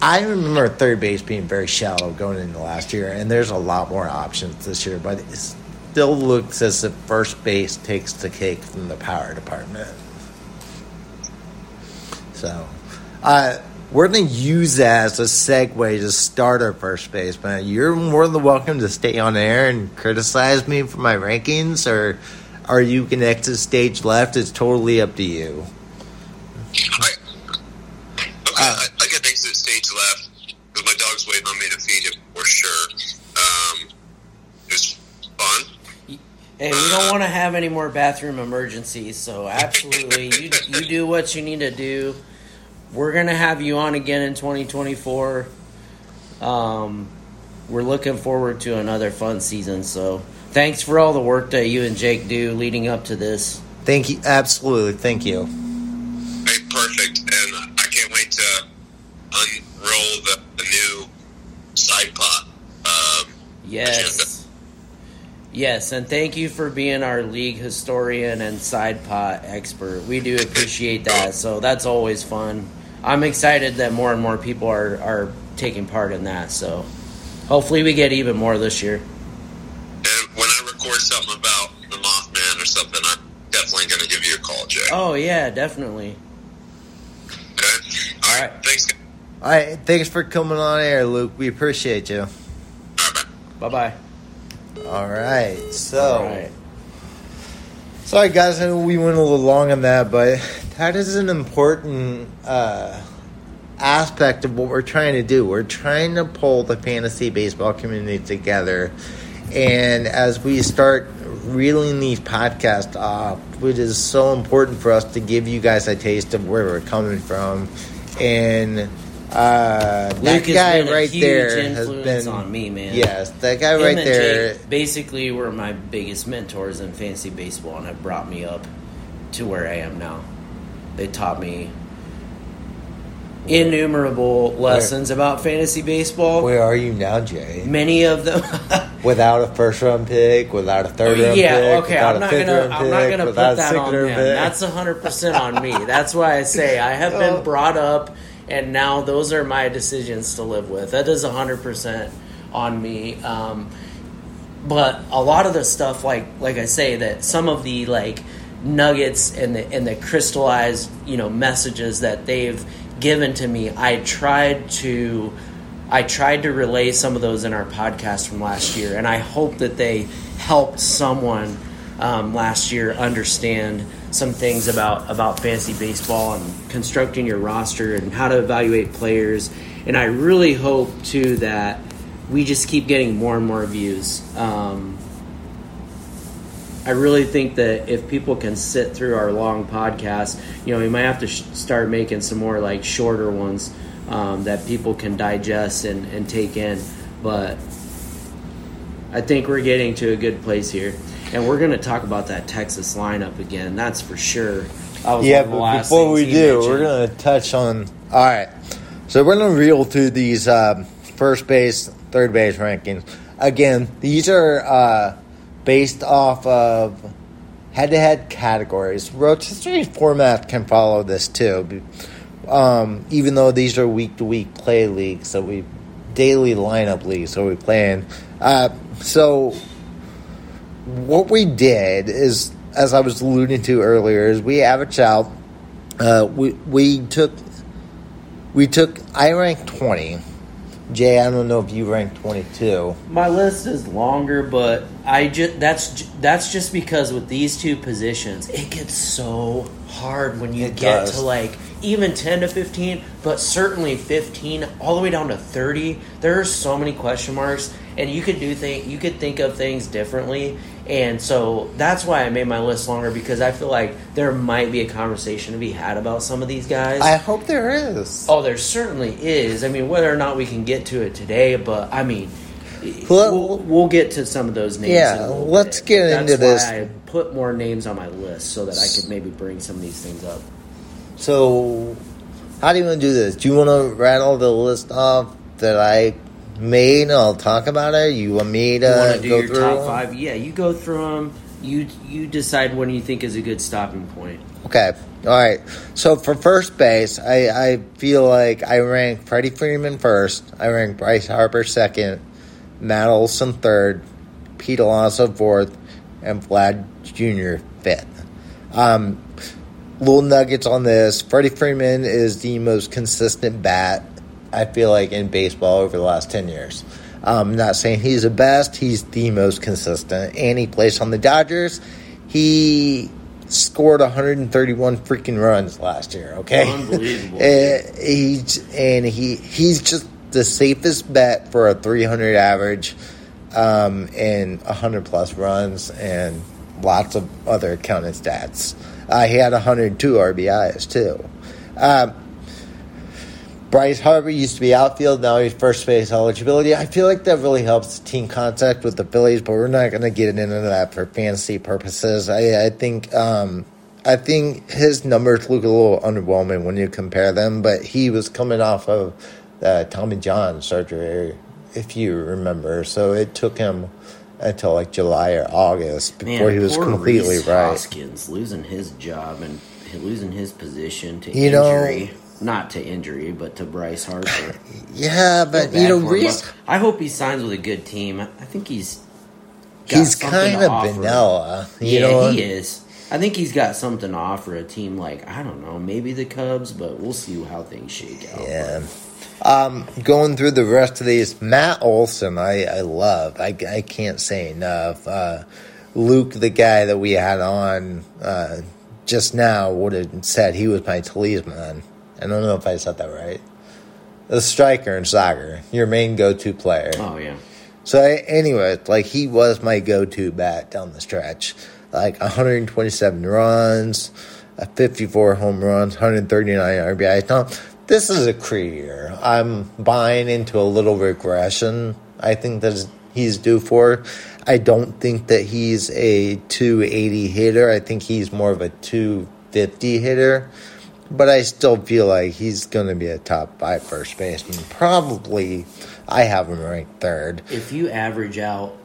I remember third base being very shallow going into last year, and there's a lot more options this year, but it still looks as if first base takes the cake from the power department. So, uh, we're going to use that as a segue to start our first baseman. You're more than welcome to stay on air and criticize me for my rankings, or are you exit stage left? It's totally up to you. Okay, I, I can exit stage left because my dog's waiting on me to feed him for sure. Um, it was fun. Hey, we don't want to have any more bathroom emergencies, so absolutely, you you do what you need to do. We're gonna have you on again in 2024. Um, we're looking forward to another fun season. So, thanks for all the work that you and Jake do leading up to this. Thank you. Absolutely. Thank you. Hey, perfect. And I can't wait to unroll the, the new side pot. Um, Yes. Yes, and thank you for being our league historian and side pot expert. We do appreciate that. So that's always fun. I'm excited that more and more people are, are taking part in that. So hopefully we get even more this year. and when I record something about the Mothman or something, I'm definitely going to give you a call, Jay. Oh yeah, definitely. Okay? All All right. right. Thanks. All right. Thanks for coming on air, Luke. We appreciate you. Bye. Bye. All right. So. All right. Sorry, guys, I know we went a little long on that, but that is an important uh, aspect of what we're trying to do. We're trying to pull the fantasy baseball community together. And as we start reeling these podcasts off, which is so important for us to give you guys a taste of where we're coming from. And uh, that guy right there has been on me, man. Yes, that guy Him right there. Jake basically were my biggest mentors in fantasy baseball and have brought me up to where I am now. They taught me innumerable lessons about fantasy baseball. Where are you now, Jay? Many of them. Without a first round pick, without a third round Oh, yeah, pick, okay. I'm not gonna. I'm not gonna put that on them. pick. That's 100 percent on me. That's why I say I have Oh. been brought up, and now those are my decisions to live with. That is 100 percent on me. Um, but a lot of the stuff, like like I say, that some of the like nuggets and the and the crystallized you know messages that they've given to me, I tried to. I tried to relay some of those in our podcast from last year, and I hope that they helped someone um, last year understand some things about about fantasy baseball and constructing your roster and how to evaluate players. And I really hope too that we just keep getting more and more views. Um, I really think that if people can sit through our long podcast, you know, we might have to sh- start making some more like shorter ones um, that people can digest and, and take in. But I think we're getting to a good place here. And we're going to talk about that Texas lineup again. That's for sure. That was Yeah, one of the but before we do, mentioned. we're going to touch on. All right. So we're going to reel through these um, first base, third base rankings. Again, these are uh, based off of head to head categories. Rotisserie format can follow this too. um, even though these are week to week play leagues, so we daily lineup leagues, so we playing. Uh, so what we did is, as I was alluding to earlier, is we averaged out. Uh, we we took we took I ranked twenty. Jay, I don't know if you ranked twenty two. My list is longer, but I just that's that's just because with these two positions, it gets so hard when you It get does. to like even ten to fifteen, but certainly fifteen, all the way down to thirty. There are so many question marks, and you could do think you could think of things differently, and so that's why I made my list longer because I feel like there might be a conversation to be had about some of these guys. I hope there is. Oh, there certainly is. I mean, whether or not we can get to it today, but I mean, Well- we'll, we'll get to some of those names. Yeah, let's bit. get That's into why this. I put more names on my list so that I could maybe bring some of these things up. So, how do you want to do this? Do you want to rattle the list off that I made? and I'll talk about it. You want me to You do go your through? top five? Yeah, you go through them. You you decide when you think is a good stopping point. Okay. All right. So for first base, I, I feel like I rank Freddie Freeman first. I rank Bryce Harper second, Matt Olson third, Pete Alonso fourth, and Vlad Jr. fifth. Um, little nuggets on this. Freddie Freeman is the most consistent bat I feel like in baseball over the last ten years. I'm not saying he's the best. He's the most consistent, and he plays on the Dodgers. He scored 131 freaking runs last year. Okay, Unbelievable. Uh, he's and he he's just the safest bet for a 300 average, um, and 100 plus runs and lots of other counted stats. Uh, he had 102 RBIs too. Um, Bryce Harper used to be outfield, now he's first base eligibility. I feel like that really helps team contact with the Phillies, but we're not going to get into that for fantasy purposes. I, I think um, I think his numbers look a little underwhelming when you compare them, but he was coming off of uh, Tommy John surgery, if you remember. So it took him until like July or August before Man, he was completely Rhys right. Hoskins losing his job and losing his position to You know- injury. Not to injury, but to Bryce Harper. Yeah, but you know, Rhys, I hope he signs with a good team. I think he's got he's kind of vanilla. You yeah, know, he is. I think he's got something to offer a team like I don't know, maybe the Cubs, but we'll see how things shake out. Yeah. Um, going through the rest of these, Matt Olson, I, I love. I, I can't say enough. Uh, Luke, the guy that we had on uh, just now, would have said he was my talisman. I don't know if I said that right. The striker in soccer, your main go-to player. Oh yeah, So I, anyway, like he was my go-to bat down the stretch. Like 127 runs, uh, 54 home runs, 139 RBIs. Now, this is a career. I'm buying into a little regression. I think that he's due for. I don't think that he's a 280 hitter. I think he's more of a 250 hitter. But I still feel like he's going to be a top five first baseman. Probably, I have him ranked third. if you average out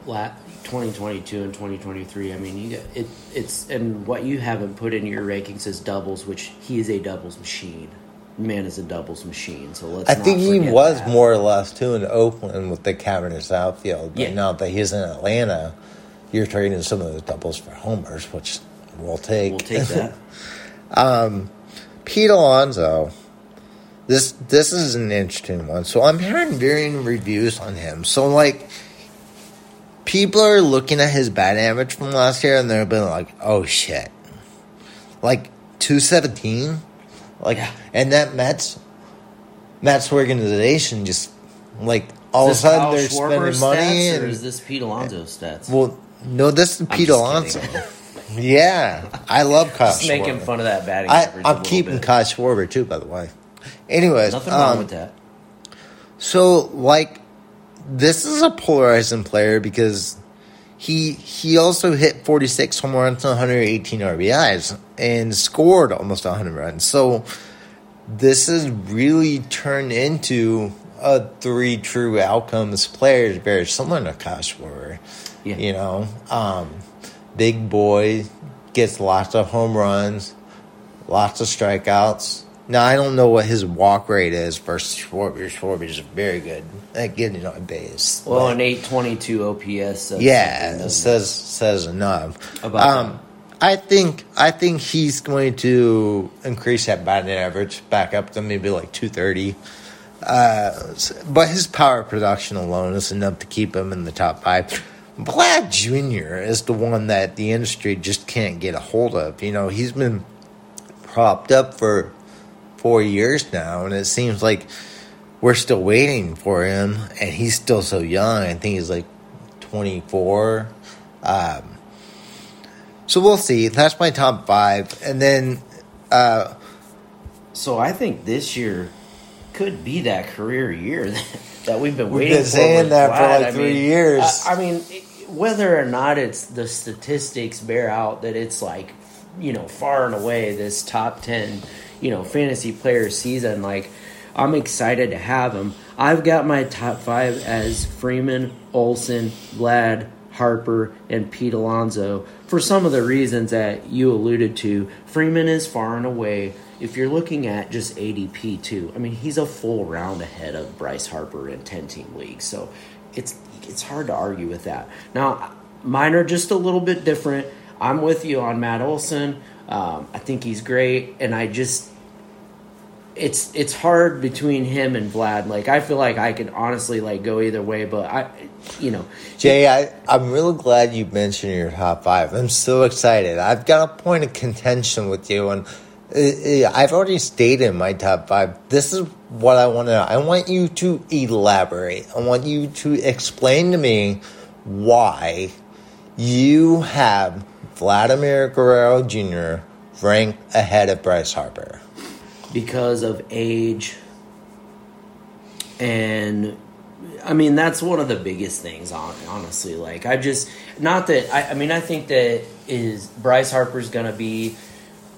2022 and 2023, I mean, you it. It's and what you haven't put in your rankings is doubles, which he is a doubles machine. Man is a doubles machine. So let's. I think he was that. more or less too in Oakland with the cavernous outfield. But Yeah. now that he's in Atlanta, you're trading some of those doubles for homers, which we'll take. We'll take that. Um, Pete Alonso. This this is an interesting one. So I'm hearing varying reviews on him. So like people are looking at his bat average from last year and they're been like, oh shit. Like two seventeen? Like and that Mets Mets organization just like all of a sudden Kyle they're Schwarber spending money and is this Pete Alonso stats? well no this is Pete just Alonso. yeah. I love Kyle Just making fun of that batting I, average. I'm keeping bit. Kyle Schwarber too, by the way. Anyways, Nothing wrong um, with that. So, like, this is a polarizing player because he he also hit 46 home runs and 118 RBIs and scored almost 100 runs. So, this has really turned into a three true outcomes player, very similar to Kyle Schwarber. Yeah. You know, um, big boy gets lots of home runs, lots of strikeouts, Now I don't know what his walk rate is versus Schwarber. Schwarber is very good at getting on base. Well, an 822 OPS. says yeah, it says says enough. About um, I think I think he's going to increase that batting average back up to maybe like two thirty. Uh, but his power production alone is enough to keep him in the top five. Vlad Jr. is the one that the industry just can't get a hold of. You know, he's been propped up for four years now, and it seems like we're still waiting for him, and he's still so young. I think he's like 24. Um, so we'll see. That's my top five. And then, uh, So I think this year could be that career year that, we've been waiting We've been for. saying that for Vlad. like I three mean, years. I, I mean, whether or not it's the statistics bear out that it's like, you know, far and away this top 10, you know, fantasy player season, like, I'm excited to have him. I've got my top five as Freeman, Olson, Vlad, Harper, and Pete Alonso for some of the reasons that you alluded to. Freeman is far and away, if you're looking at just ADP too, I mean, he's a full round ahead of Bryce Harper in 10 team leagues. So it's it's hard to argue with that. Now, mine are just a little bit different. I'm with you on Matt Olson. Um, I think he's great, and I just it's it's hard between him and Vlad. Like I feel like I could honestly like go either way, but I, you know, Jay, I, I'm really glad you mentioned your top five. I'm so excited. I've got a point of contention with you, and Uh, I've already stated my top five. This is what I want to know. I want you to elaborate. I want you to explain to me why you have Vladimir Guerrero Jr. ranked ahead of Bryce Harper. because of age and I mean that's one of the biggest things honestly like I just not that I, I mean I think that is Bryce Harper's gonna be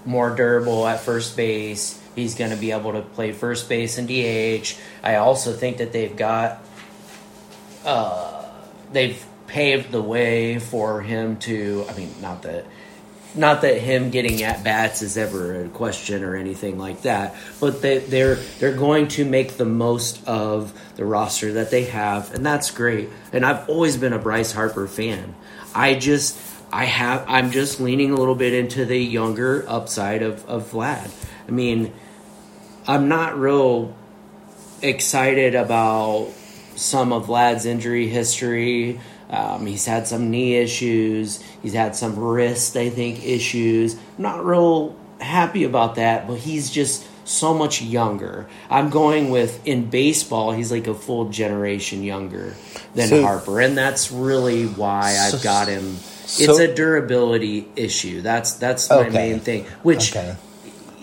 more durable at first base he's gonna be able to play first base and DH I also think that they've got uh, they've paved the way for him to I mean not that not that him getting at bats is ever a question or anything like that, but they, they're they're going to make the most of the roster that they have, and that's great. And I've always been a Bryce Harper fan. I just I have I'm just leaning a little bit into the younger upside of of Vlad. I mean, I'm not real excited about some of Vlad's injury history. Um, he's had some knee issues. He's had some wrist, I think, issues. I'm not real happy about that, but he's just so much younger. I'm going with in baseball, he's like a full generation younger than So- Harper, and that's really why So- I've got him. So- it's a durability issue. That's that's my Okay. main thing. Which Okay.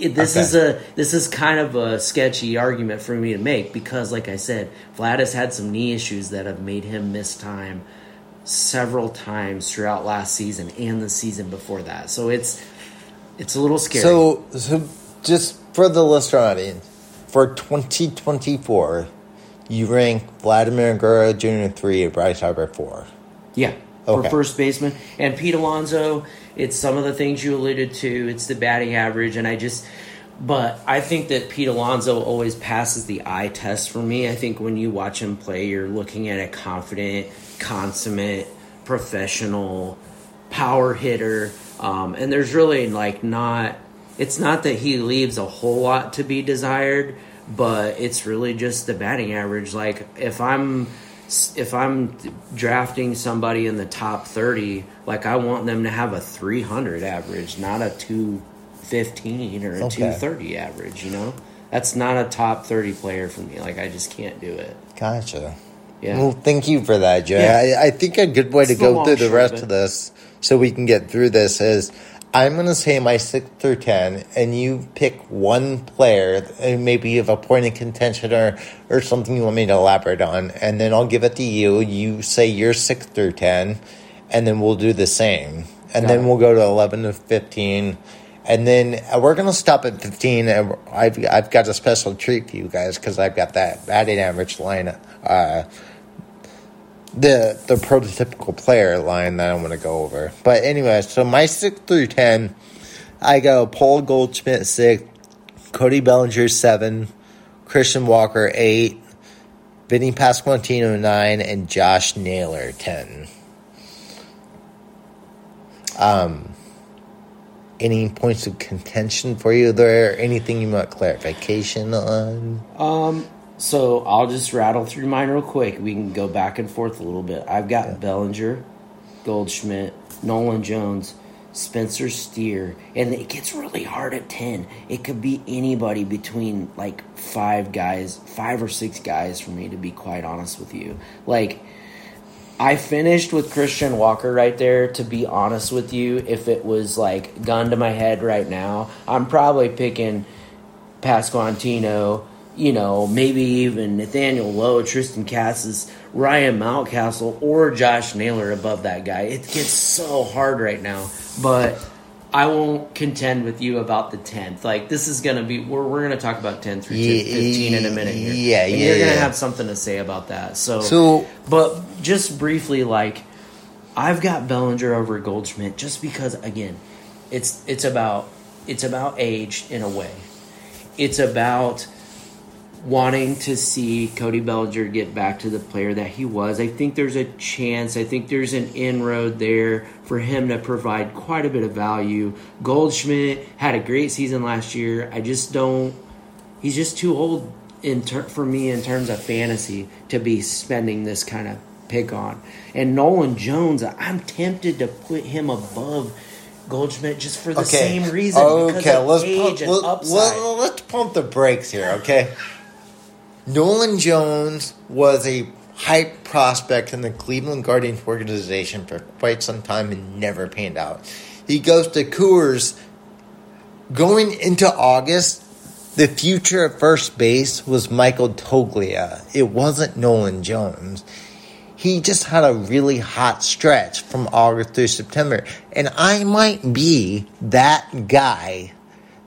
this Okay. is a this is kind of a sketchy argument for me to make because, like I said, Vlad has had some knee issues that have made him miss time several times throughout last season and the season before that. So it's it's a little scary. So, so just for the listener audience, for 2024, you rank Vladimir Guerrero Jr. three, and Bryce Harper four. Yeah, Okay. for first baseman and Pete Alonso. It's some of the things you alluded to. It's the batting average, and I just. But I think that Pete Alonso always passes the eye test for me. I think when you watch him play, you're looking at a confident, consummate, professional, power hitter. Um, and there's really like not. It's not that he leaves a whole lot to be desired, but it's really just the batting average. Like if I'm if I'm drafting somebody in the top 30, like I want them to have a 300 average, not a 215 or a Okay. 230 average, you know? That's not a top 30 player for me. Like I just can't do it. Gotcha. Yeah. Well, thank you for that, Jay. Yeah. I, I think a good way to It's the go through the rest of of this, so we can get through this, is I'm going to say my six through ten, and you pick one player, and maybe you have a point of contention or or something you want me to elaborate on, and then I'll give it to you. You say your six through ten, and then we'll do the same, and Got then it. we'll go to eleven to fifteen. And then uh, we're gonna stop at fifteen. And I've I've got a special treat for you guys because I've got that batting average line uh, the the prototypical player line that I'm going to go over. But anyway, so my six through ten, I go Paul Goldschmidt six, Cody Bellinger seven, Christian Walker eight, Vinny Pasquantino nine, and Josh Naylor ten. Um, any points of contention for you there? Anything you want clarification on? Um, so I'll just rattle through mine real quick. We can go back and forth a little bit. I've got Bellinger, Goldschmidt, Nolan Jones, Spencer Steer, and it gets really hard at 10. It could be anybody between like five guys, five or six guys for me to be quite honest with you. Like, I finished with Christian Walker right there. To be honest with you, if it was like gun to my head right now, I'm probably picking Pasquantino, you know, maybe even Nathaniel Lowe, Triston Casas, Ryan Mountcastle, or Josh Naylor above that guy. It gets so hard right now, but I won't contend with you about the 10th. Like, this is going to be, we're, we're going to talk about 10 through 15 in a minute here. Yeah, and yeah, You're going to yeah. have something to say about that. So, So- but just briefly, like, I've got Bellinger over Goldschmidt just because, again, it's it's about it's about age in a way. It's about wanting to see Cody Bellinger get back to the player that he was. I think there's a chance. I think there's an inroad there for him to provide quite a bit of value. Goldschmidt had a great season last year. I just don't. He's just too old in ter- for me in terms of fantasy to be spending this kind of pick on. And Nolan Jones, I'm tempted to put him above Goldschmidt just for the same reason. because Okay, let's pump, let, let, let's pump the brakes here, okay? Nolan Jones was a hype prospect in the Cleveland Guardians organization for quite some time and never panned out. He goes to Coors. Going into August, the future at first base was Michael Toglia. It wasn't Nolan Jones he just had a really hot stretch from August through September. And I might be that guy,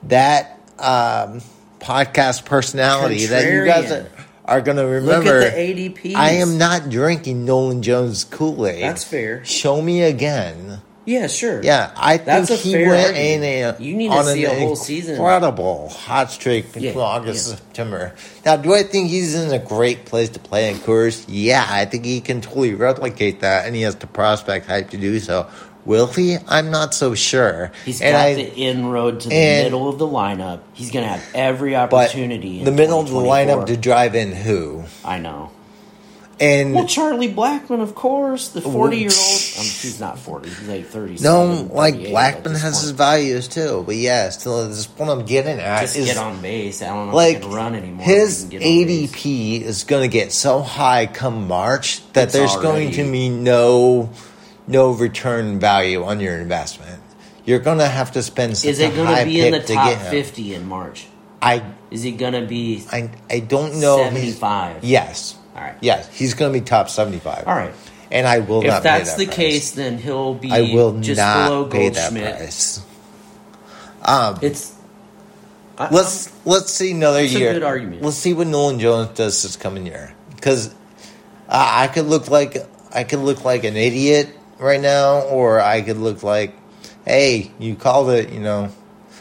that um, podcast personality that you guys are, are going to Look remember. at the ADPs. I am not drinking Nolan Jones Kool Aid. That's fair. Show me again. Yeah, sure. Yeah, I That's think a he went argument. in a, You need to on see an a whole season. incredible hot streak between Yeah, August yeah. and September. Now, do I think he's in a great place to play in Coors? Yeah, I think he can totally replicate that, and he has the prospect hype to do so. Will he? I'm not so sure. He's and got I, the inroad to the and- middle of the lineup. He's going to have every opportunity. in the middle of the lineup to drive in who? I know. And Well, Charlie Blackmon, of course, the forty-year-old. Um, he's not forty. He's like thirty. no, like Blackmon has his values too, but yeah, still, this point I'm getting at Just is get on base. I don't know like if he can run anymore. his but he can get on base. ADP is going to get so high come March that It's there's going to be no no return value on your investment. You're going to have to spend such Is it going to be in the to top fifty in March? I Is he going to be I I don't know if he's seventy-five? yes. All right. Yes, he's going to be top 75. All right. And I will If not pay that's that the price. case, then he'll be I will just not below pay that price. Um, It's I- let's let's see another year. good argument. Let's see what Nolan Jones does this coming year because I, I could look like I could look like an idiot right now, or I could look like, hey, you called it. You know,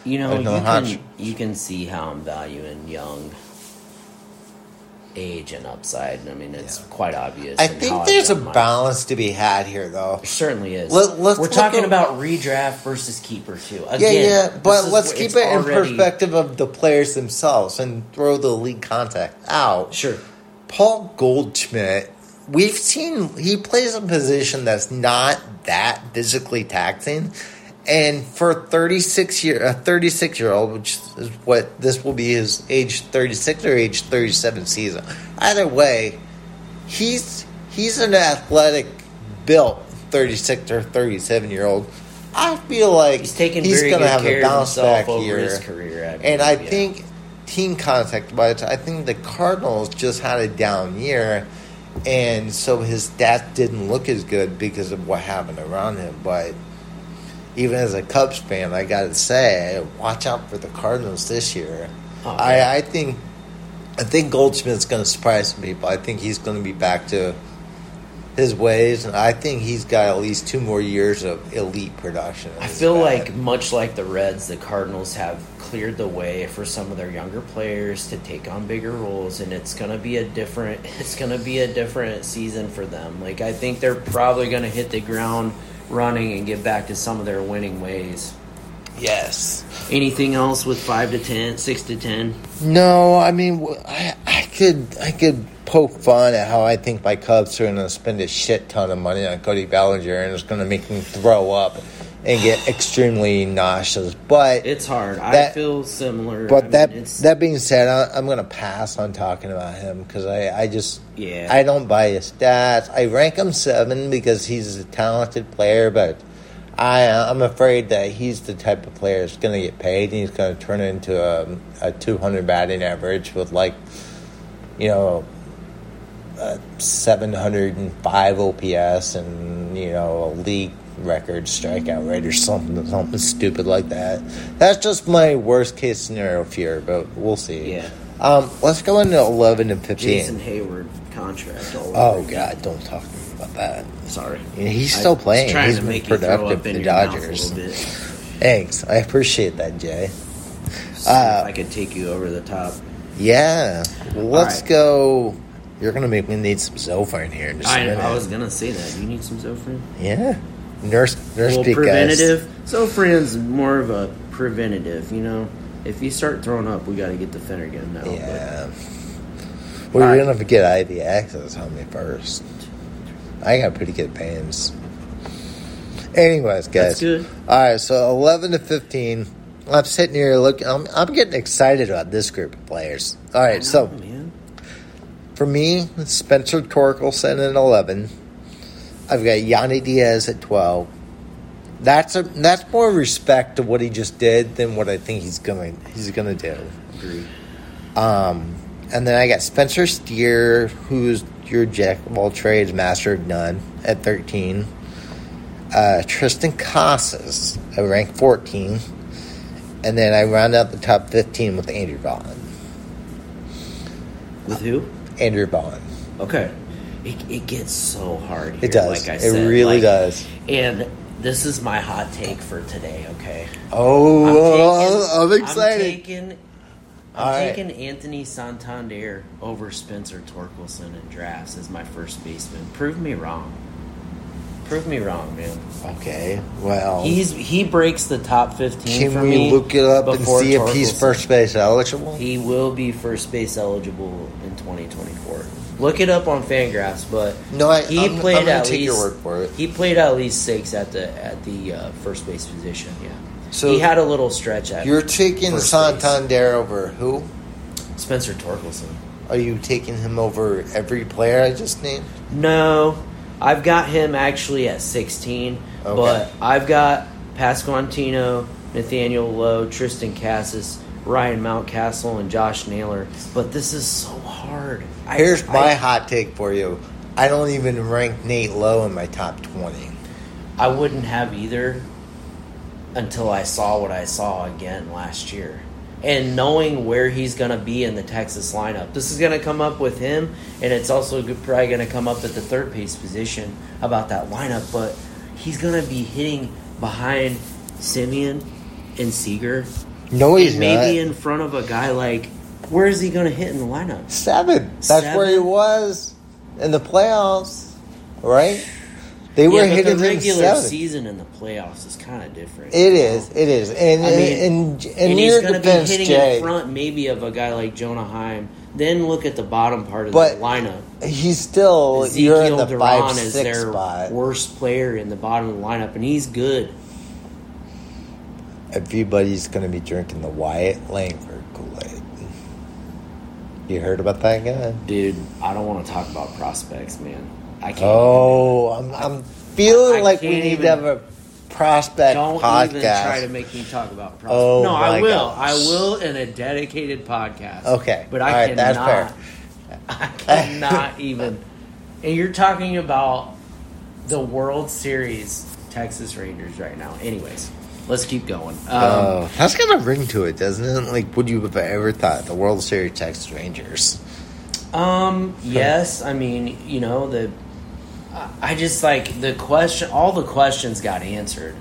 You know, you can you can see how I'm valuing young age and upside. I mean, it's quite obvious. I think there's a mine. balance to be had here, though. Certainly is. Let- let's We're talking at- about redraft versus keeper too. Again, Yeah, yeah, but let's keep it in perspective of the players themselves and throw the league contact out. Sure. Paul Goldschmidt, we've seen he plays a position that's not that physically taxing. And for 36 year a 36 year old, which is what this will be his age 36 or age 37 season. Either way, he's he's an athletic built 36 or 37 year old. I feel like He's taking he's gonna have a bounce back year. his career. I And I yeah. think team contact wise, I think the Cardinals just had a down year, and so his stats didn't look as good because of what happened around him. But even as a Cubs fan, I got to say, watch out for the Cardinals this year. Oh. I, I think I think Goldschmidt's going to surprise some people. I think he's going to be back to his ways, and I think he's got at least two more years of elite production. I feel like much like the Reds, the Cardinals have cleared the way for some of their younger players to take on bigger roles, and it's gonna be a different. It's gonna be a different season for them. Like I think they're probably gonna hit the ground running and get back to some of their winning ways. Yes. Anything else with five to ten, six to ten? No, I mean, I, I could I could poke fun at how I think my Cubs are going to spend a shit ton of money on Cody Bellinger, and it's going to make me throw up and get extremely nauseous. But It's hard. I That- feel similar. But I that it's, that being said, I, I'm going to pass on talking about him because I, I just Yeah. I don't buy his stats. I rank him seven because he's a talented player, but I I'm afraid that he's the type of player that's going to get paid and he's going to turn into a, a 200 batting average with like you know. Uh, 705 OPS and you know a league record strikeout rate or something something stupid like that. That's just my worst case scenario fear, but we'll see. Yeah. Um, let's go into 11 and 15. Jason Heyward contract. Oh. God, don't talk to me about that. Sorry. He's still was playing. Trying He's to been make productive for the a Dodgers. Thanks, I appreciate that, Jay. Uh, I could take you over the top. Yeah, let's right. go. You're gonna make me need some Zofran here in just a I, minute. I was gonna say that. You need some Zofran. yeah, nurse, nurse, Well, speak, guys. preventative. Zofran's more of a preventative. You know, if you start throwing up, we got to get the Phenergan now. but- Yeah. Well, All you're right. gonna have to get IV access on me first. I got pretty good pains. Anyways, guys. All right, so 11 to 15. I'm sitting here looking. I'm, I'm getting excited about this group of players. All right, right, so man. for me, Spencer Torkelson at 11. I've got Yandy Diaz at 12. That's a that's more respect to what he just did than what I think he's gonna he's gonna do. Agree. Um, and then I got Spencer Steer, who's your jack of all trades, master of none, at 13. Uh, Triston Casas at rank 14. And then I round out the top 15 with Andrew Vaughn. With who? Andrew Vaughn. Okay. It, it gets so hard. Here, It does. Like I it said, really like- does. And this is my hot take for today. Okay. Oh, I'm, taking- excited. I'm taking, I'm All right. taking Anthony Santander over Spencer Torkelson in drafts as my first baseman. Prove me wrong. Prove me wrong, man. okay, well, He's he breaks the top fifteen can we look it up and before see if he's first base eligible? He will be first base eligible in 2024. Look it up on Fangraphs, but No, I- he I'm- played I'm at take least your word for it. he played at least six at the at the uh, first base position. Yeah, So he had a little stretch at. You're taking first base. Santander over who? Spencer Torkelson. Are you taking him over every player I just named? No, I've got him actually at 16, Okay. but I've got Pasquantino, Nathaniel Lowe, Triston Casas, Ryan Mountcastle, and Josh Naylor. But this is so hard. I- Here's my I, hot take for you. I don't even rank Nate Lowe in my top 20. I wouldn't have either until I saw what I saw again last year. And knowing where he's going to be in the Texas lineup. This is going to come up with him, and it's also probably going to come up at the third base position about that lineup. But he's going to be hitting behind Semien and Seager. No, he's maybe in front of a guy like, where is he going to hit in the lineup? Seven. That's where he was in the playoffs, right? They were yeah, but hitting the regular seven. season in the playoffs is kind of different. It is. It is. And I mean, in, in and he's going to be hitting Jay, in front maybe of a guy like Jonah Heim. Then look at the bottom part of But the lineup. he's still you're in Ezequiel the Duran five is their spot. worst player in the bottom of the lineup, and he's good. Everybody's going to be drinking the Wyatt Langford Kool Aid. You heard about that guy? Dude, I don't want to talk about prospects, man. I can't. Oh, I'm, I'm feeling I like we can't need even- to have a prospect don't podcast. even try to make me talk about prospects. Oh no, my I will. I will in a dedicated podcast. Okay. but I All right, cannot. that's I cannot even. And you're talking about the World Series Texas Rangers right now. Anyways, let's keep going. Um, Oh, that's got a ring to it, doesn't it? Like, would you have ever thought the World Series Texas Rangers? Um. Yes. I mean, you know the. I just like the question. All the questions got answered.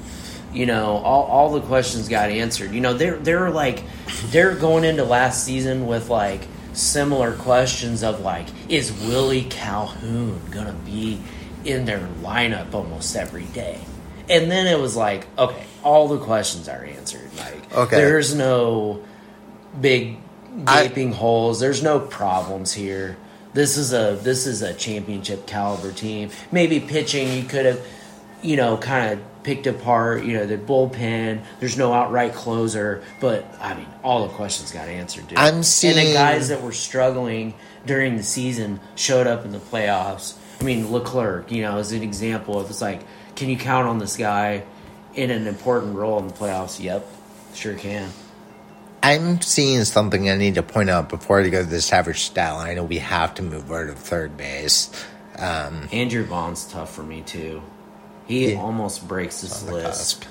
You know, all, all the questions got answered. You know, they're they're like they're going into last season with like similar questions of like, is Willie Calhoun gonna be in their lineup almost every day? And then it was like, okay, all the questions are answered. Like, Okay. there's no big I- gaping holes. There's no problems here. This is a this is a championship caliber team. Maybe pitching you could have, you know, kind of picked apart. You know, the bullpen. There's no outright closer, but I mean, all the questions got answered. Dude. I'm and the guys that were struggling during the season showed up in the playoffs. I mean, Leclerc, you know, is an example of it's like, can you count on this guy in an important role in the playoffs? Yep, sure can. I'm seeing something I need to point out before I go to this average stat line. I know we have to move over to third base. Um, Andrew Vaughn's tough for me too. He Yeah. almost breaks his list.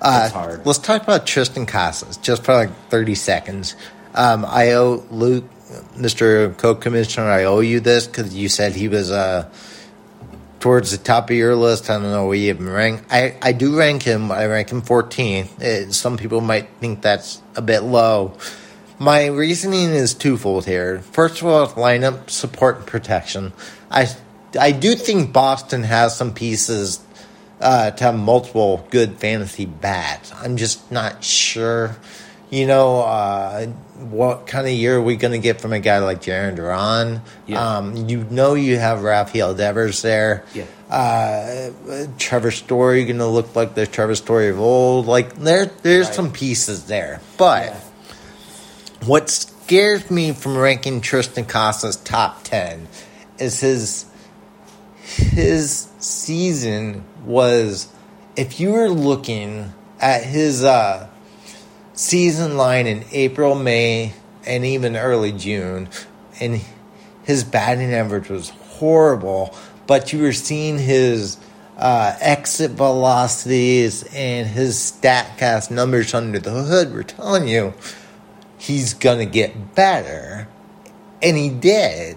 Uh, hard. Let's talk about Triston Casas just for like 30 seconds. Um, I owe Luke, Mr. Co-Commissioner, I owe you this because you said he was uh, towards the top of your list. I don't know where you even rank. I, I do rank him. I rank him 14. Uh some people might think that's a bit low. My reasoning is twofold here. First of all, lineup support and protection. I I do think Boston has some pieces uh, to have multiple good fantasy bats. I'm just not sure. You know, uh, what kind of year are we going to get from a guy like Jarren Duran? Yeah. Um, you know, you have Rafael Devers there. Yeah. Uh, Trevor Story going to look like the Trevor Story of old. Like there, there's Right. some pieces there, but. Yeah. What scares me from ranking Triston Casas top ten is his his season was if you were looking at his uh, season line in April, May, and even early June, and his batting average was horrible, but you were seeing his uh, exit velocities and his StatCast numbers under the hood were telling you he's gonna get better, and he did.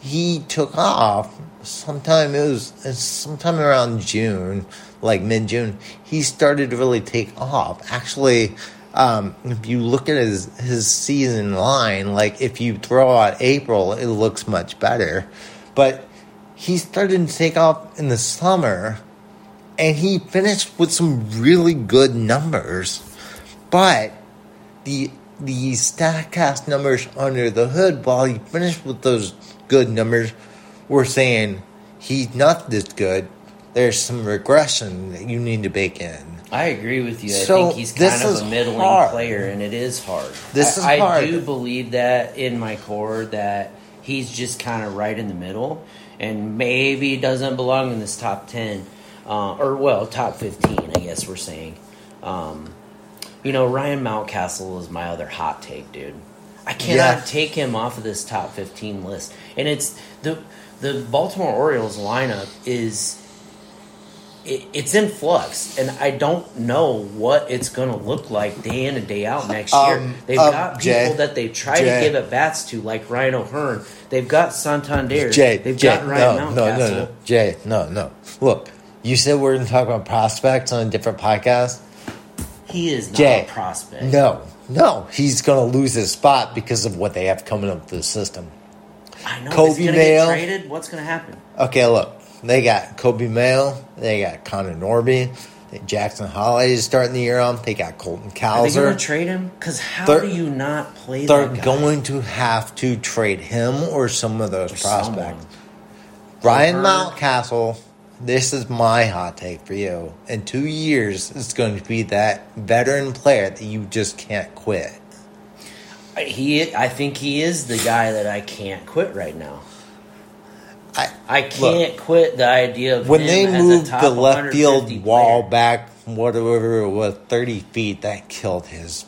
He took off sometime. It was sometime around June, like mid June. He started to really take off. Actually, um, if you look at his his season line, like if you throw out April, it looks much better. But he started to take off in the summer, and he finished with some really good numbers. But the the Statcast numbers under the hood, while he finished with those good numbers, were saying he's not this good. There's some regression that you need to bake in. I agree with you. I So, think he's kind of a middling hard. player, and it is hard. This I, is I hard. I do believe that in my core that he's just kind of right in the middle, and maybe doesn't belong in this top ten, uh, or well, top fifteen. I guess we're saying. Um, you know, Ryan Mountcastle is my other hot take, dude. I cannot Yeah. take him off of this top fifteen list, and it's the the Baltimore Orioles lineup is it, it's in flux, and I don't know what it's going to look like day in and day out next year. Um, They've um, got people Jay, that they've tried Jay. to give at bats to, like Ryan O'Hearn. They've got Santander. Jay, they've Jay, got Ryan no, no, Mountcastle. no, no, Jay, no, no. Look, you said we're going to talk about prospects on a different podcast. He is not Jay, a prospect. No, no, he's going to lose his spot because of what they have coming up the system. I know. Coby Coby going to Mayo. get traded. What's going to happen? Okay, look, they got Coby Mayo, they got Connor Norby, Jackson Holliday is starting the year on. They got Colton Are they going to trade him? Because how they're, do you not play They're going to have to trade him or some of those Or prospects. someone. Ryan. Mountcastle, this is my hot take for you. In two years, it's going to be that veteran player that you just can't quit. He, I think he is the guy that I can't quit right now. I, I can't quit the idea of when him they as a moved top the left field 150 wall back, whatever it was, 30 feet, that killed his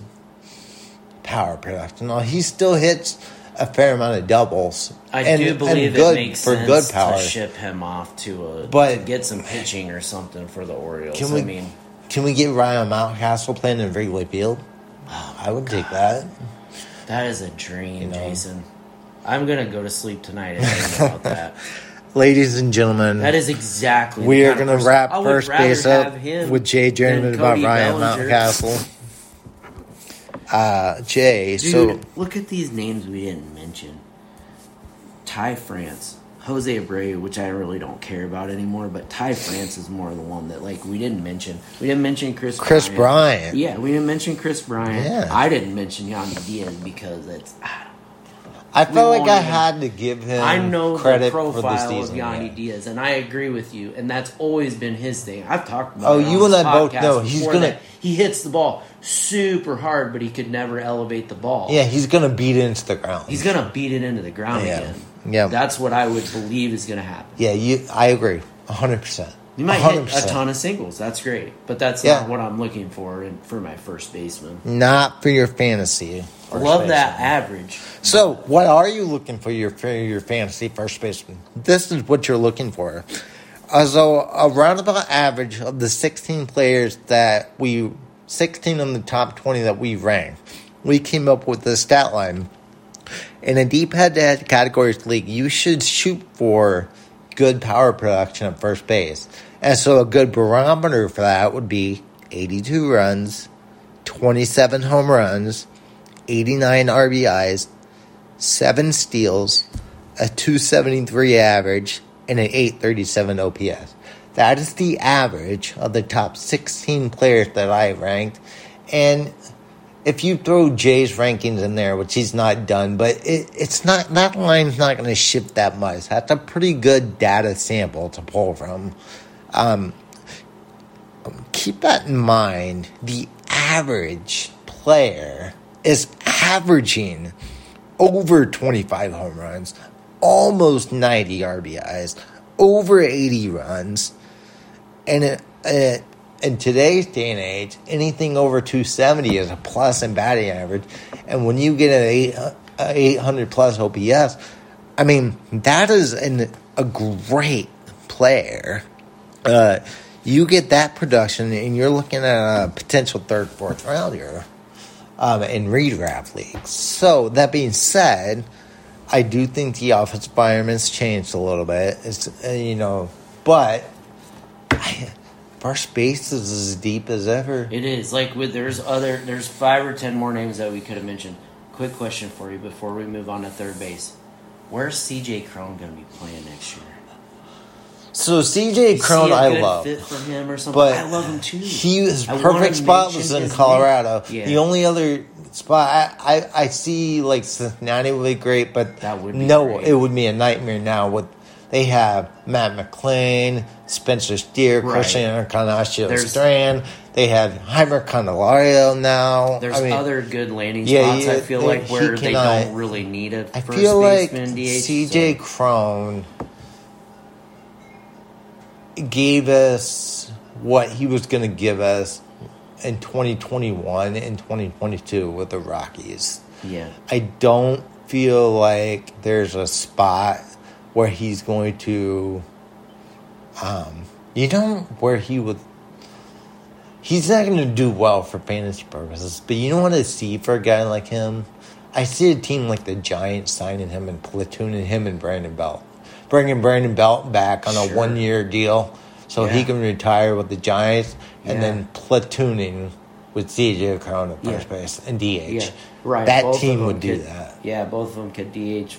power production. Now, he still hits a fair amount of doubles. I and, do believe good it makes for sense good power. to ship him off to a But- to get some pitching or something for the Orioles. Can we, I mean, can we get Ryan Mountcastle playing in Wrigley Field? Oh, I would take that. that is a dream, You know. Jason. I'm gonna go to sleep tonight and think about that. ladies and gentlemen, That is exactly. we are going to wrap first base up with Jay Journeyman about Ryan Mountcastle. Uh, Jay, Dude, so look at these names we didn't mention. Ty France, Jose Abreu, which I really don't care about anymore, but Ty France is more the one that like we didn't mention. We didn't mention Chris. Kris Bryant. Yeah, we didn't mention Kris Bryant. Yeah. I didn't mention Yandy Diaz because it's. I felt like I had to give him I know credit the for the profile season. of Yandy yeah. Diaz, and I agree with you. And that's always been his thing. I've talked about. Oh, you and I both know he's gonna- that He hits the ball super hard, but he could never elevate the ball. Yeah, he's going to beat it into the ground. He's gonna beat it into the ground Yeah. again. Yeah. That's what I would believe is gonna happen. yeah, you. I agree, hundred percent. You might hit a ton of singles. That's great, but that's Yeah. not what I'm looking for in, for my first baseman. Not for your fantasy. Love baseman. that average. So, what are you looking for your for your fantasy first baseman? This is what you're looking for. Uh, so, a roundabout average of the 16 players that we, 16 on the top 20 that we ranked, we came up with the stat line. In a deep head-to-head categories league, you should shoot for good power production at first base. And so, a good barometer for that would be 82 runs, 27 home runs, 89 RBIs, seven steals, a 273 average, and an 837 OPS. That is the average of the top 16 players that I ranked. And if you throw Jay's rankings in there, which he's not done, but it, it's not that line's not going to shift that much. That's a pretty good data sample to pull from. Um, keep that in mind. The average player is averaging over 25 home runs, almost 90 RBIs, over 80 runs. And it, it, in today's day and age, anything over 270 is a plus in batting average. And when you get an uh, 800 plus OPS, I mean, that is an, a great player. Uh, you get that production, and you're looking at a potential third, fourth rounder um, in redraft leagues. So that being said, I do think the offense environment's changed a little bit. It's uh, you know, but I, first base is as deep as ever. It is like with there's other there's five or ten more names that we could have mentioned. Quick question for you before we move on to third base. Where's CJ Cron going to be playing next year? So CJ Cron, I love. fit for him or something. But I love him too. He his perfect spot was in Colorado. Yeah. The only other spot I, I, I see like Cincinnati would be great, but That would no, great. it would be a nightmare now. With they have Matt McLain, Spencer Steer, Right. Christian Encarnacion-Strand. They have Jeimer Candelario now. There's I mean, other good landing Yeah, spots. I feel like he where they don't really need a I first feel like baseman DH. CJ so- Cron gave us what he was going to give us in 2021 and 2022 with the Rockies. Yeah, I don't feel like there's a spot where he's going to, um, you know, where he would. He's not going to do well for fantasy purposes, but you know what I see for a guy like him? I see a team like the Giants signing him and platooning him and Brandon Belt, bringing Brandon Belt back on a one year deal so he can retire with the Giants, and Yeah. then platooning with CJ Cron at first Yeah. base and DH. yeah, right. That Both team would do that. Yeah, both of them could DH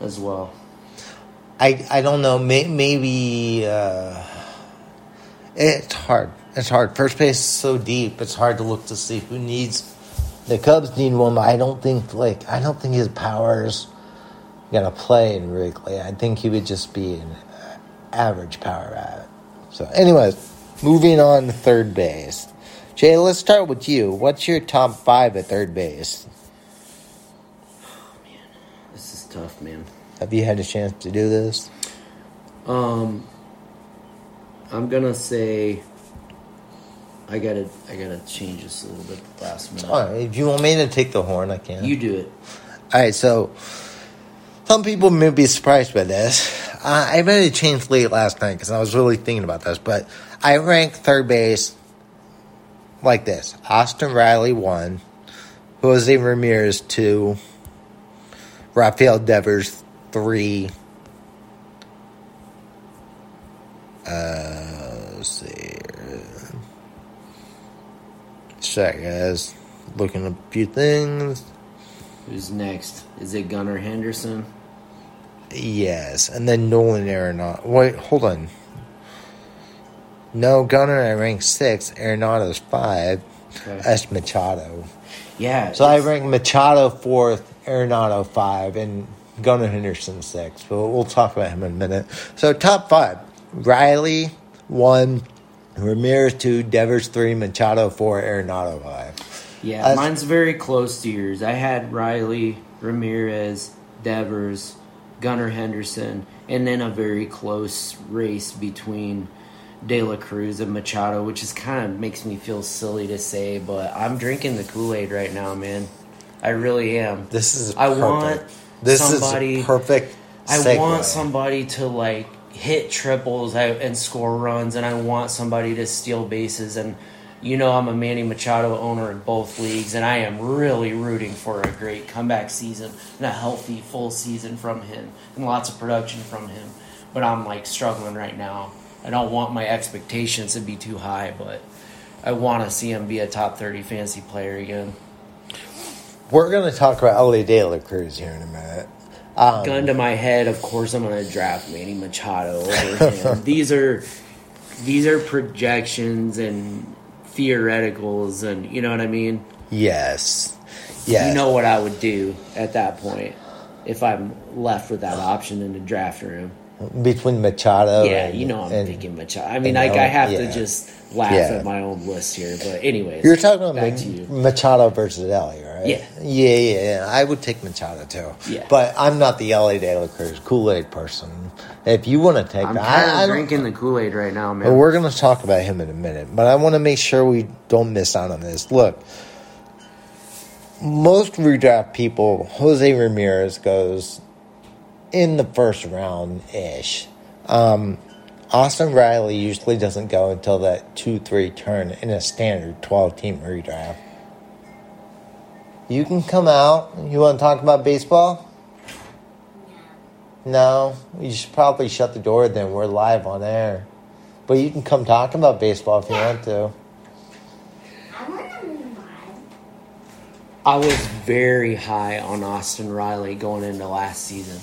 as well. I I don't know. May, maybe uh, it's hard. It's hard. First base is so deep. It's hard to look to see who needs. The Cubs need one, but I don't think like I don't think his powers gonna play in Wrigley. I think he would just be an average power at. So, anyways, moving on to third base. Jay, let's start with you. What's your top five at third base? Oh man, this is tough, man. Have you had a chance to do this? Um, I'm gonna say I gotta I gotta change this a little bit last minute. All right, if you want me to take the horn, I can. You do it. All right, so some people may be surprised by this. Uh, I made a change late last night because I was really thinking about this, but I rank third base like this Austin Riley, one, Jose Ramirez, two, Rafael Devers, three. Uh, let's see. Check, guys. Looking at a few things. Who's next? Is it Gunnar Henderson? Yes, and then Nolan Arenado. Wait, hold on. No, Gunnar I rank six. Arenado's five. Okay. That's Machado. Yeah. So I it's- rank Machado fourth, Arenado five, and Gunnar Henderson six. But we'll talk about him in a minute. So top five: Riley one, Ramirez two, Devers three, Machado four, Arenado five. Yeah, That's- mine's very close to yours. I had Riley, Ramirez, Devers, Gunnar Henderson, and then a very close race between De La Cruz and Machado, which is kind of makes me feel silly to say, but I'm drinking the Kool Aid right now, man. I really am. This is I perfect. want this somebody- is perfect. I want somebody to like hit triples and score runs, and I want somebody to steal bases. And you know, I'm a Manny Machado owner in both leagues, and I am really rooting for a great comeback season and a healthy full season from him, and lots of production from him. But I'm like struggling right now. I don't want my expectations to be too high, but I want to see him be a top 30 fantasy player again. We're going to talk about Elly De La Cruz here in a minute. Um, gun to my head, of course I'm going to draft Manny Machado over him. these are these are projections and theoreticals, and you know what I mean. yes. Yes. You know what I would do at that point if I'm left with that option in the draft room. between Machado. yeah, and- you know I'm and- thinking Machado. I mean, like I have yeah. to just laugh Yeah. at my own list here. But anyways, You're talking about back Ma- to you. Machado versus Elly, right? Yeah. yeah, yeah, yeah. I would take Machado too. Yeah. but I'm not the Elly De La Cruz Kool Aid person. If you want to take, I'm that, kind I, I of drinking the Kool Aid right now, man. Well, we're going to talk about him in a minute, but I want to make sure we don't miss out on this. Look, most redraft people, Jose Ramirez goes in the first round ish. Um, Austin Riley usually doesn't go until that 2 3 turn in a standard 12 team redraft. You can come out. You want to talk about baseball? No, you should probably shut the door then. We're live on air. But you can come talk about baseball if you want to. I want to move on. I was very high on Austin Riley going into last season.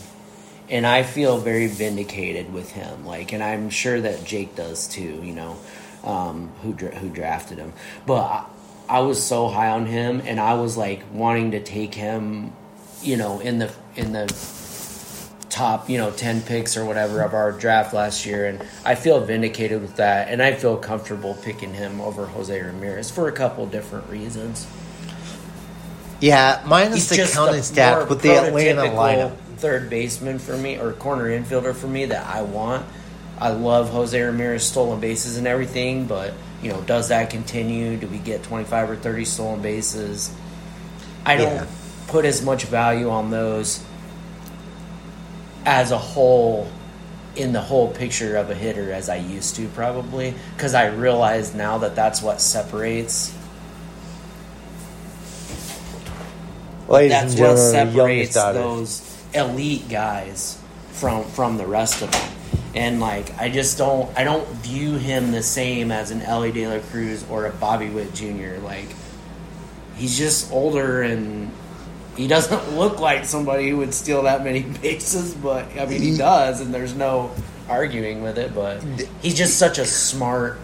And I feel very vindicated with him. Like, and I'm sure that Jake does too, you know, um, who, dra- who drafted him. But I, I was so high on him and I was like wanting to take him, you know, in the, in the, top, you know, 10 picks or whatever of our draft last year. And I feel vindicated with that. And I feel comfortable picking him over Jose Ramirez for a couple different reasons. Yeah, minus He's the counting more with the Atlanta lineup. Third baseman for me, or corner infielder for me that I want. I love Jose Ramirez stolen bases and everything, but you know, does that continue? Do we get twenty five or thirty stolen bases? I don't Yeah. put as much value on those as a whole in the whole picture of a hitter as I used to probably because I realize now that that's what separates Ladies that's and what gentlemen, the youngest separates those elite guys from from the rest of them. And like I just don't I don't view him the same as an Elly De La Cruz or a Bobby Witt Jr. Like he's just older and he doesn't look like somebody who would steal that many bases, but I mean he does, and there's no arguing with it. But he's just such a smart,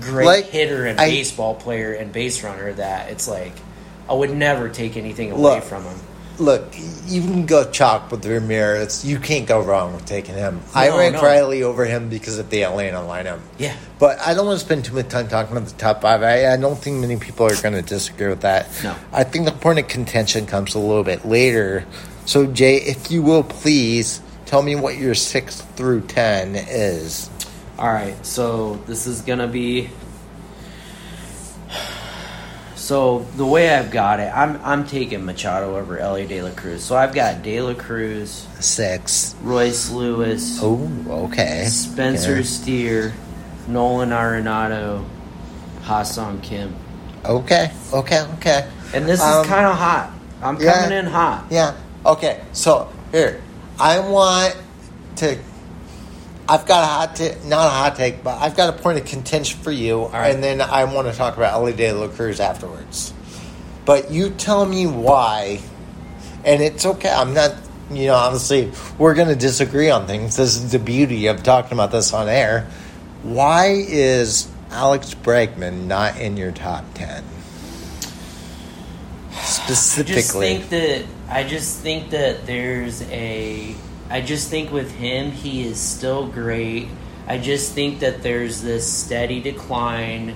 great Like, hitter and I- baseball player and base runner that it's like I would never take anything away Look, from him. Look, you can go chalk with Ramirez. You can't go wrong with taking him. I No, rank no. Riley over him because of the Atlanta lineup. Yeah. But I don't want to spend too much time talking about the top five. I, I don't think many people are going to disagree with that. No. I think the point of contention comes a little bit later. So, Jay, if you will please tell me what your six through ten is. All right, so this is gonna be. So the way I've got it, I'm I'm taking Machado over Elly De La Cruz. So I've got De La Cruz, Six. Royce Lewis, Oh, okay. Spencer Okay. Steer, Nolan Arenado, Ha-Seong Kim, Okay. Okay. Okay. and this Um, is kind of hot. I'm yeah. coming in hot. Yeah. Okay. So here, I want to I've got a hot take, not a hot take, but I've got a point of contention for you, right. and then I want to talk about Elly De La Cruz afterwards. But you tell me why, and it's okay. I'm not, you know, obviously we're going to disagree on things. This is the beauty of talking about this on air. Why is Alex Bregman not in your top ten? Specifically, I just think that I just think that there's a I just think with him he is still great. I just think that there's this steady decline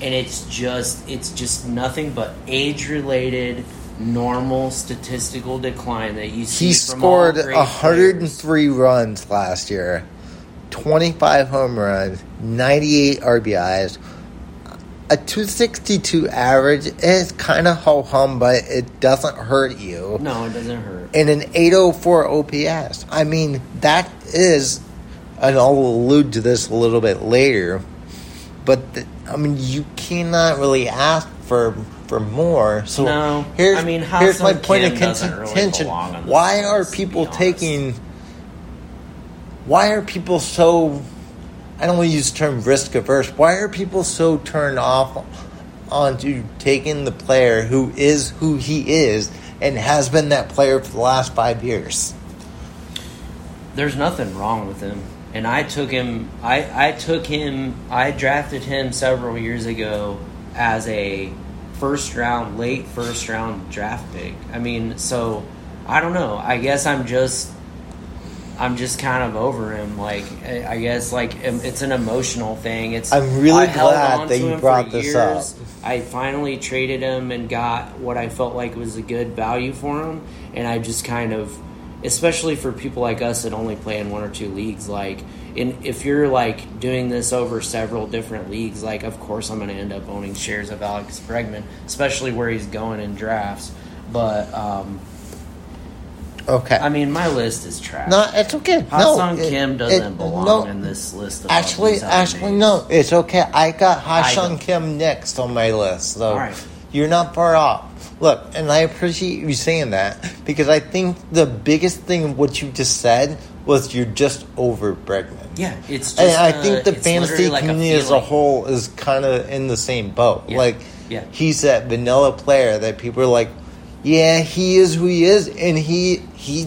and it's just it's just nothing but age related normal statistical decline that you see he scored great 103 runs last year, 25 home runs, 98 RBIs. A 262 average is kind of ho hum, but it doesn't hurt you. No, it doesn't hurt. And an 804 OPS. I mean, that is, and I'll allude to this a little bit later, but the, I mean, you cannot really ask for for more. So No. here's, I mean, here's my point of really contention. this Why are list, to be people taking? Why are people so? I don't want to use the term risk averse. Why are people so turned off onto taking the player who is who he is and has been that player for the last five years? there's nothing wrong with him. And I took him. I I took him. I drafted him several years ago as a first round, late first round draft pick. I mean, so I don't know. I guess I'm just. I'm just kind of over him. Like I guess, like it's an emotional thing. It's. I'm really glad that you brought this years. up. I finally traded him and got what I felt like was a good value for him, and I just kind of, especially for people like us that only play in one or two leagues, like, in if you're like doing this over several different leagues, like, of course I'm going to end up owning shares of Alex Bregman, especially where he's going in drafts. But um, Okay. I mean, my list is trash. no, it's okay. Ha-Seong no, it- Kim doesn't it- belong no, in this list. Of Actually, actually, no, it's okay. I got Ha I Kim next on my list, so All right. you're not far off. Look, and I appreciate you saying that because I think the biggest thing what you just said was you're just over Bregman. Yeah, it's just. And I uh, think the it's fantasy like community as a whole is kind of in the same boat. Yeah. Like, Yeah. he's that vanilla player that people are like, yeah, he is who he is, and he he,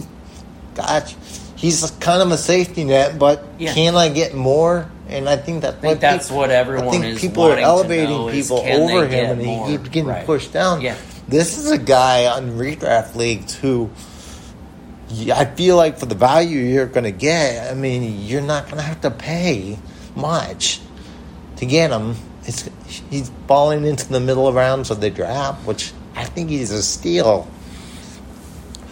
gosh, he's kind of a safety net. But Yeah. can I get more? And I think that I think that's what everyone I think is people are elevating people over him, and more? he keeps getting Right. pushed down. Yeah. This is a guy on redraft leagues who. I feel like for the value you're going to get, I mean, you're not going to have to pay much to get him. It's, he's falling into the middle of rounds of the draft, which I think he's a steal.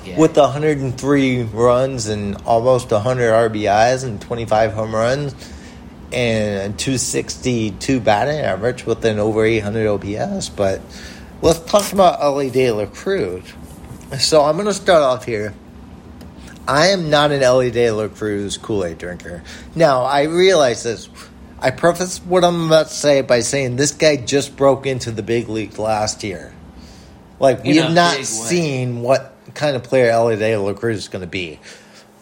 Yeah. With 103 runs and almost 100 RBIs and 25 home runs and 262 batting average with an over 800 OPS. But let's talk about Elly De La Cruz. So I'm going to start off here. I am not an Elly De La Cruz Kool Aid drinker. Now, I realize this. I preface what I'm about to say by saying this guy just broke into the big league last year. Like, we In have not seen what kind of player Elly De La Cruz is going to be.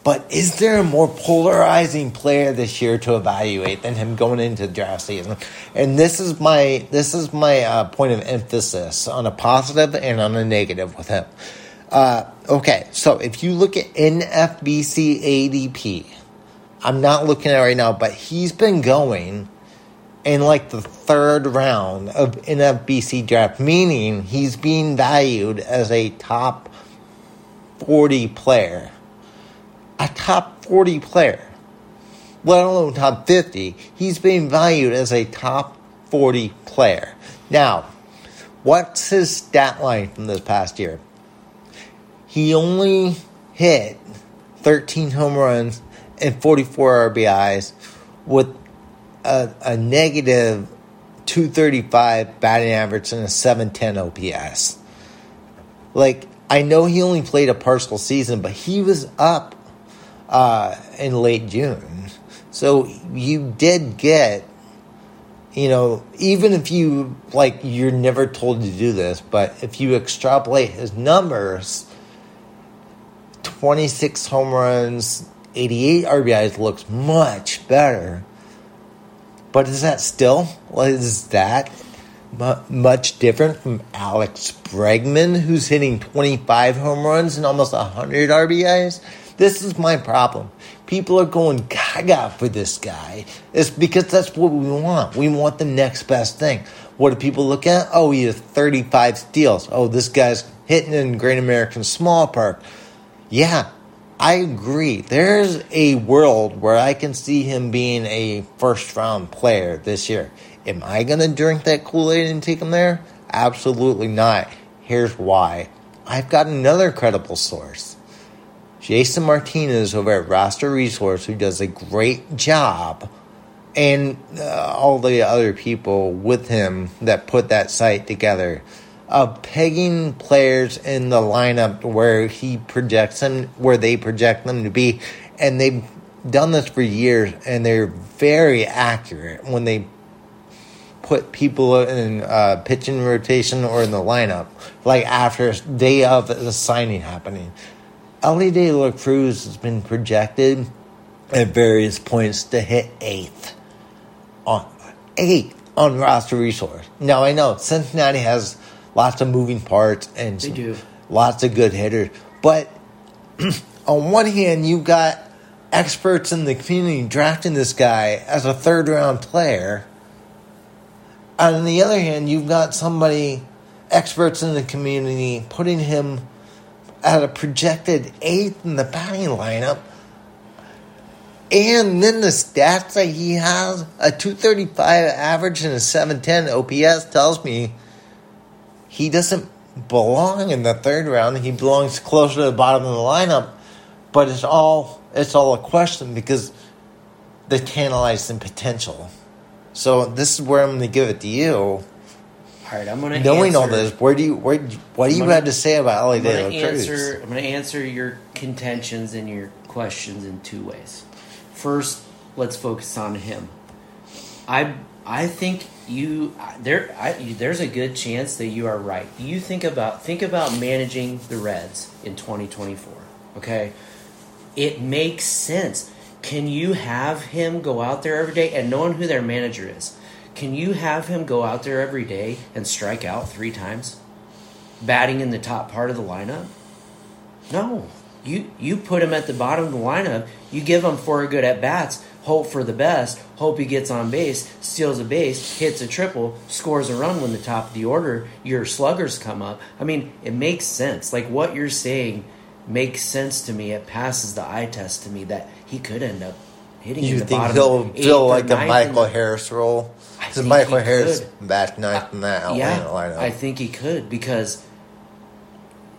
But is there a more polarizing player this year to evaluate than him going into the draft season? And this is my this is my uh, point of emphasis on a positive and on a negative with him. Uh, okay, so if you look at NFBC ADP, I'm not looking at it right now, but he's been going in like the third round of NFBC draft, meaning he's being valued as a top 40 player. A top 40 player, let alone top 50. He's being valued as a top 40 player. Now, what's his stat line from this past year? He only hit 13 home runs and 44 RBIs with a, a negative 235 batting average and a 710 OPS. Like, I know he only played a partial season, but he was up uh, in late June. So you did get, you know, even if you, like, you're never told to do this, but if you extrapolate his numbers, 26 home runs, 88 RBIs looks much better. But is that still? Is that mu- much different from Alex Bregman, who's hitting 25 home runs and almost 100 RBIs? This is my problem. People are going gaga for this guy. It's because that's what we want. We want the next best thing. What do people look at? Oh, he has 35 steals. Oh, this guy's hitting in Great American Small Park. Yeah, I agree. There's a world where I can see him being a first round player this year. Am I going to drink that Kool Aid and take him there? Absolutely not. Here's why I've got another credible source. Jason Martinez over at Roster Resource, who does a great job, and uh, all the other people with him that put that site together of pegging players in the lineup where he projects them, where they project them to be, and they've done this for years, and they're very accurate when they put people in uh, pitching rotation or in the lineup, like after day of the signing happening. Elly De La Cruz has been projected at various points to hit eighth on eighth on roster resource. Now I know Cincinnati has lots of moving parts and They some- do. lots of good hitters, but on one hand you've got experts in the community drafting this guy as a third round player. On the other hand, you've got somebody experts in the community putting him at a projected eighth in the batting lineup. And then the stats that he has a 235 average and a 710 OPS tells me he doesn't belong in the third round. He belongs closer to the bottom of the lineup. But it's all it's all a question because they tantalize the tantalizing potential. So this is where I'm going to give it to you. All right, I'm gonna Knowing all this, where do you where what do I'm you gonna- have to say about Elly I'm De gonna La Cruz? answer. I'm gonna answer your contentions and your questions in two ways. First, let's focus on him. I I think you there. I, there's a good chance that you are right. You think about think about managing the Reds in 2024. Okay, it makes sense. Can you have him go out there every day and knowing who their manager is? Can you have him go out there every day and strike out three times, batting in the top part of the lineup? No. You you put him at the bottom of the lineup. You give him four good at bats. Hope for the best. Hope he gets on base, steals a base, hits a triple, scores a run when the top of the order. Your sluggers come up. I mean, it makes sense. Like what you're saying makes sense to me. It passes the eye test to me that he could end up hitting. in You the think bottom he'll like the Michael Harris role? Because Michael Harris could. back ninth uh, in that yeah, lineup. I think he could because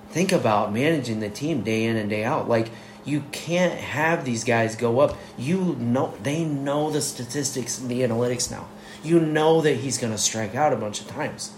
think about managing the team day in and day out. Like you can't have these guys go up. You know they know the statistics and the analytics now. You know that he's going to strike out a bunch of times.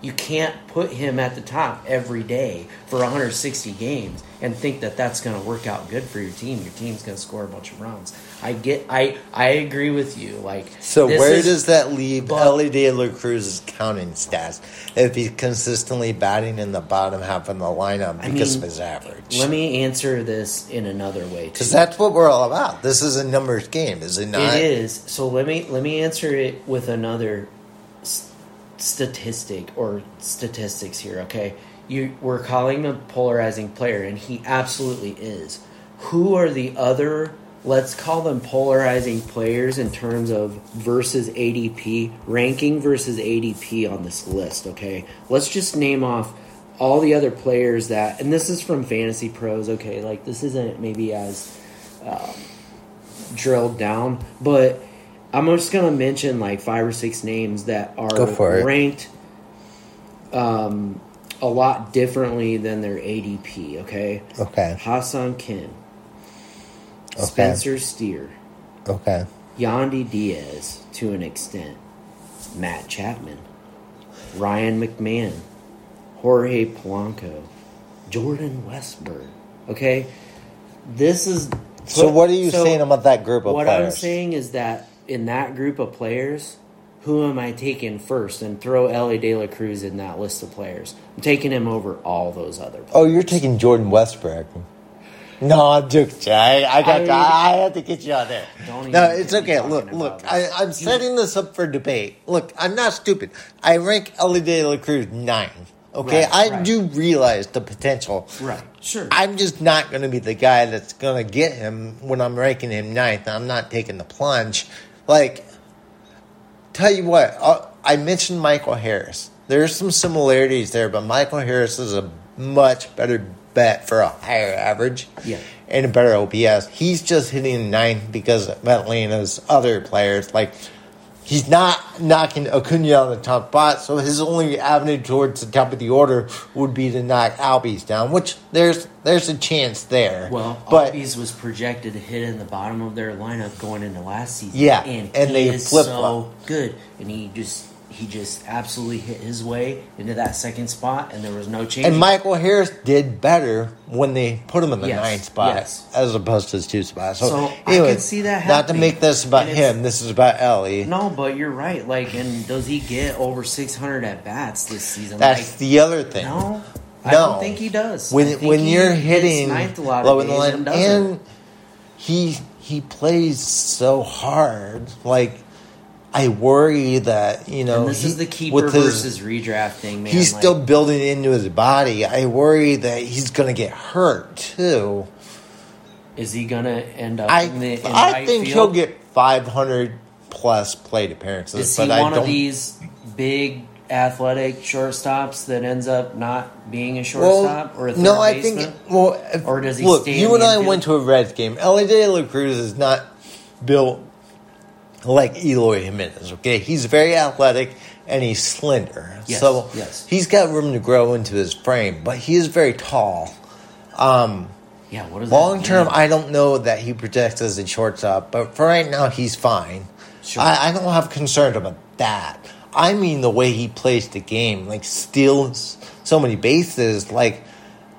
You can't put him at the top every day for 160 games and think that that's going to work out good for your team. Your team's going to score a bunch of runs. I get I I agree with you. Like So where is- does that leave but- Elly De La Cruz's counting stats if he's consistently batting in the bottom half of the lineup I because mean, of his average? Let me answer this in another way too. Because that's what we're all about. This is a numbers game, is it not? It is. So let me let me answer it with another statistic or statistics here. Okay, you we're calling him a polarizing player, and he absolutely is. Who are the other? Let's call them polarizing players in terms of versus ADP ranking versus ADP on this list. Okay, let's just name off all the other players that, and this is from Fantasy Pros. Okay, like this isn't maybe as um, drilled down, but I'm just gonna mention like five or six names that are ranked um, a lot differently than their ADP. Okay, Okay. Ha-Seong Kim, Okay. Spencer Steer, Okay. Yandy Diaz to an extent, Matt Chapman, Ryan McMahon, Jorge Polanco, Jordan Westburg. Okay, this is. So what are you so saying about that group of what I'm saying is that in that group of players, who am I taking first? And throw Elly De La Cruz in that list of players. I'm taking him over all those other. Players. Oh, you're taking Jordan Westbrook. No, I'm joking. I, I got. I- to, I had to get you on there. Don't No, even it's okay. Look, look. I, I'm setting this up for debate. Look, I'm not stupid. I rank Elly De La Cruz nine. Okay, Right, I right. do realize the potential. Right, sure. I'm just not going to be the guy that's going to get him when I'm ranking him ninth. I'm not taking the plunge. Like, tell you what, uh, I mentioned Michael Harris. There's some similarities there, but Michael Harris is a much better bet for a higher average Yeah. and a better OPS. He's just hitting ninth because of Atlanta's other players. Like, he's not knocking Acuna on the top spot, so his only avenue towards the top of the order would be to knock Albies down, which there's there's a chance there. Well, but Albies was projected to hit in the bottom of their lineup going into last season. Yeah, and, and he they flip-flop. so good, and he just he just absolutely hit his way into that second spot, and there was no change. and Michael Harris did better when they put him in the Yes, ninth spot yes. as opposed to his two spots. So, So, I anyway, can see that Not to make this about him. This is about Elly. no, but you're right. Like, and does he get over 600 at bats this season? That's like, the other thing. no. I No. don't think he does. I when when he you're hitting ninth a lot low of in the line, and, and he he plays so hard. Like I worry that you know And this he- is the keeper with his- versus redraft thing, man. He's Like, still building into his body. I worry that he's going to get hurt too. Is he gonna end up I in the in I right think field? he'll get 500 plus plate appearances, Is he one of these big athletic shortstops that ends up not being a shortstop or a third no, I think. Well, if- Or does he look? stay you and I infield? went to a Reds game. Elly De La Cruz is not built like Eloy Jimenez. Okay, he's very athletic and he's slender, Yes, so yes. he's got room to grow into his frame. But he is very tall. Um, yeah. What is long term? I don't know that he projects as a shortstop, but for right now, he's fine. Sure. I, I don't have concerns about that. I mean the way he plays the game, like steals so many bases. Like,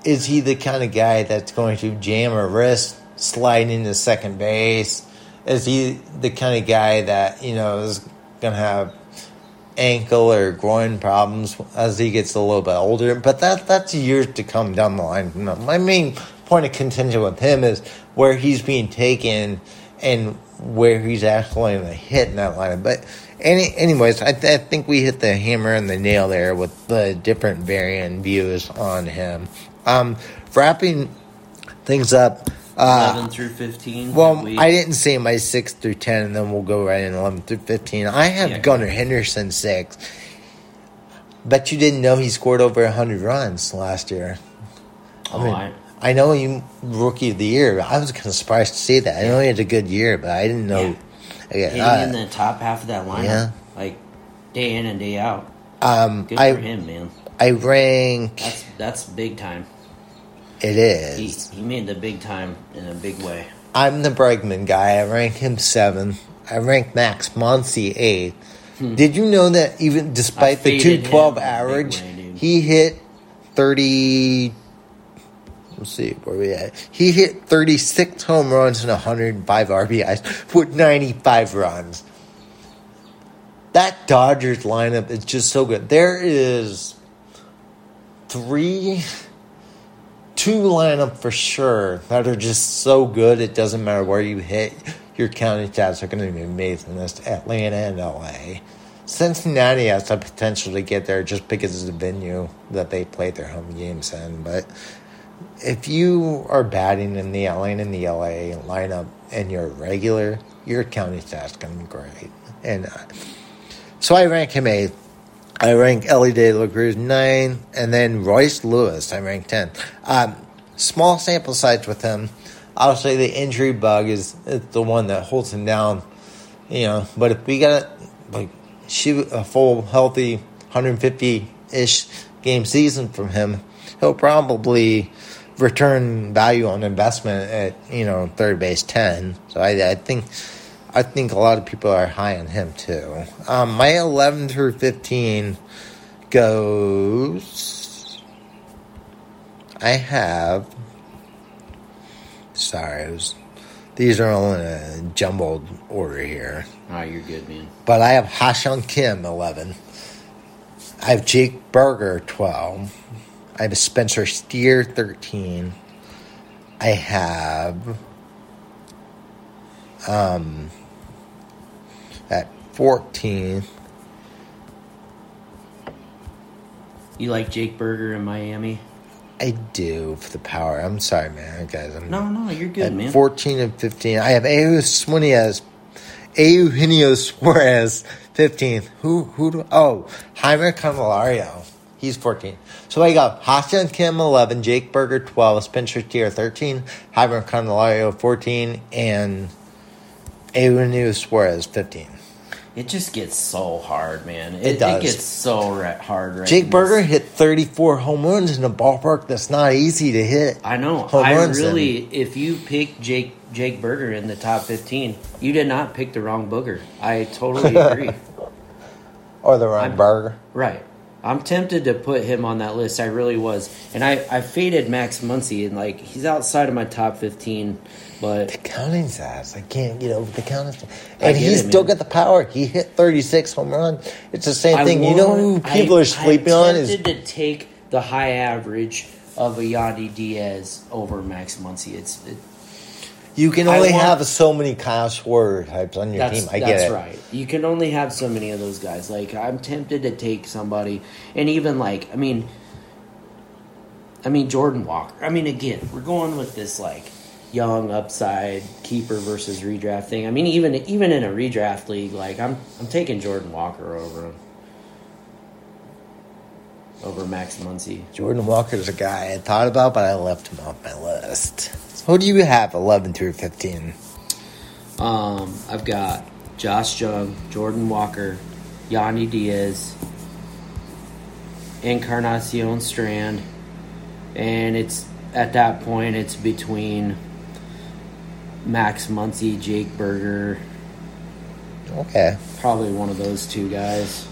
is he the kind of guy that's going to jam a wrist, slide into second base? Is he the kind of guy that you know is going to have ankle or groin problems as he gets a little bit older? But that that's years to come down the line. My main point of contention with him is where he's being taken and where he's actually going to hit in that lineup. But any, anyways, I, th- I think we hit the hammer and the nail there with the different varying views on him. Um, wrapping things up. Uh, 11 through 15. well, we- I didn't say my six through ten, and then we'll go right in eleven through fifteen. I have Yeah. Gunnar Henderson six. Bet you didn't know he scored over hundred runs last year. I Oh, mean, I- I, know he rookie of the year. I was kind of surprised to see that. I know he had a good year, but I didn't know. Yeah, hitting uh, in the top half of that lineup, yeah. like day in and day out. um, Good I for him, man. I rank That's that's big time. It He is. he made the big time in a big way. I'm the Bregman guy. I rank him seven. I rank Max Muncy eight. Did you know that even despite the Hmm. two twelve in a big average, way, he hit thirty. Let's see where we at. He hit thirty six home runs and one hundred and five RBIs with ninety five runs. That Dodgers lineup is just so good. There is three two lineup for sure that are just so good. It doesn't matter where you hit. Your county stats are going to be amazing. That's Atlanta and LA. Cincinnati has the potential to get there just because of the venue that they play their home games in. But if you are batting in the Atlanta and the LA lineup and you're regular, your county stats going to be great. And uh, so I rank him eighth. I rank Elly De La Cruz nine, and then Royce Lewis I rank ten. Um, small sample size with him. I'll say the injury bug is, the one that holds him down. You know, but if we got like shoot a full healthy 150 ish game season from him, he'll probably return value on investment at you know third base ten. So I, I think I think a lot of people are high on him too. Um, my 11 through 15 goes. I have. Sorry, was, these are all in a jumbled order here. Oh, you're good, man. But I have Ha-Seong Kim 11. I have Jake Burger 12. I have Spencer Steer 13. I have um 14 You like Jake Burger in Miami? I do for the power. I'm sorry, man, guys. I'm No, no, you're good, man. 14 and 15. I have Eugenio Eugenio Suarez 15. Who who do, oh, Jeimer Candelario. He's 14. So I got Ha-Seong Kim 11, Jake Burger 12, Spencer Steer 13, Jeimer Candelario 14, and Eugenio Suarez 15. It just gets so hard, man. It, It does. gets so hard right Jake Burger hit 34 home runs in a ballpark that's not easy to hit. I know. home I runs in. really, if you pick Jake Jake Burger in the top fifteen, you did not pick the wrong booger. I totally agree. Or the wrong I'm- burger. right. I'm tempted to put him on that list. I really was, and I I faded Max Muncy, and like he's outside of my top fifteen, but The counting's ass. I can't get over the counting. And he's it, still got the power. He hit 36 home runs. It's the same I thing. you know who people I- are sleeping I'm on is to take the high average of a Yandy Diaz over Max Muncy. It's it, you can only want- have so many Kyle Schwarber types on your team. I that's get it. right. You can only have so many of those guys. Like I'm tempted to take somebody, and even like I mean, I mean Jordan Walker. I mean again, we're going with this like young upside keeper versus redraft thing. I mean even even in a redraft league, like I'm I'm taking Jordan Walker over him. Over Max Muncy. Jordan Walker's a guy I thought about, but I left him off my list. So who do you have 11 through 15? Um, I've got Josh Jung, Jordan Walker, Yandy Diaz, Encarnacion Strand, and it's at that point it's between Max Muncy, Jake Burger, Okay. probably one of those two guys.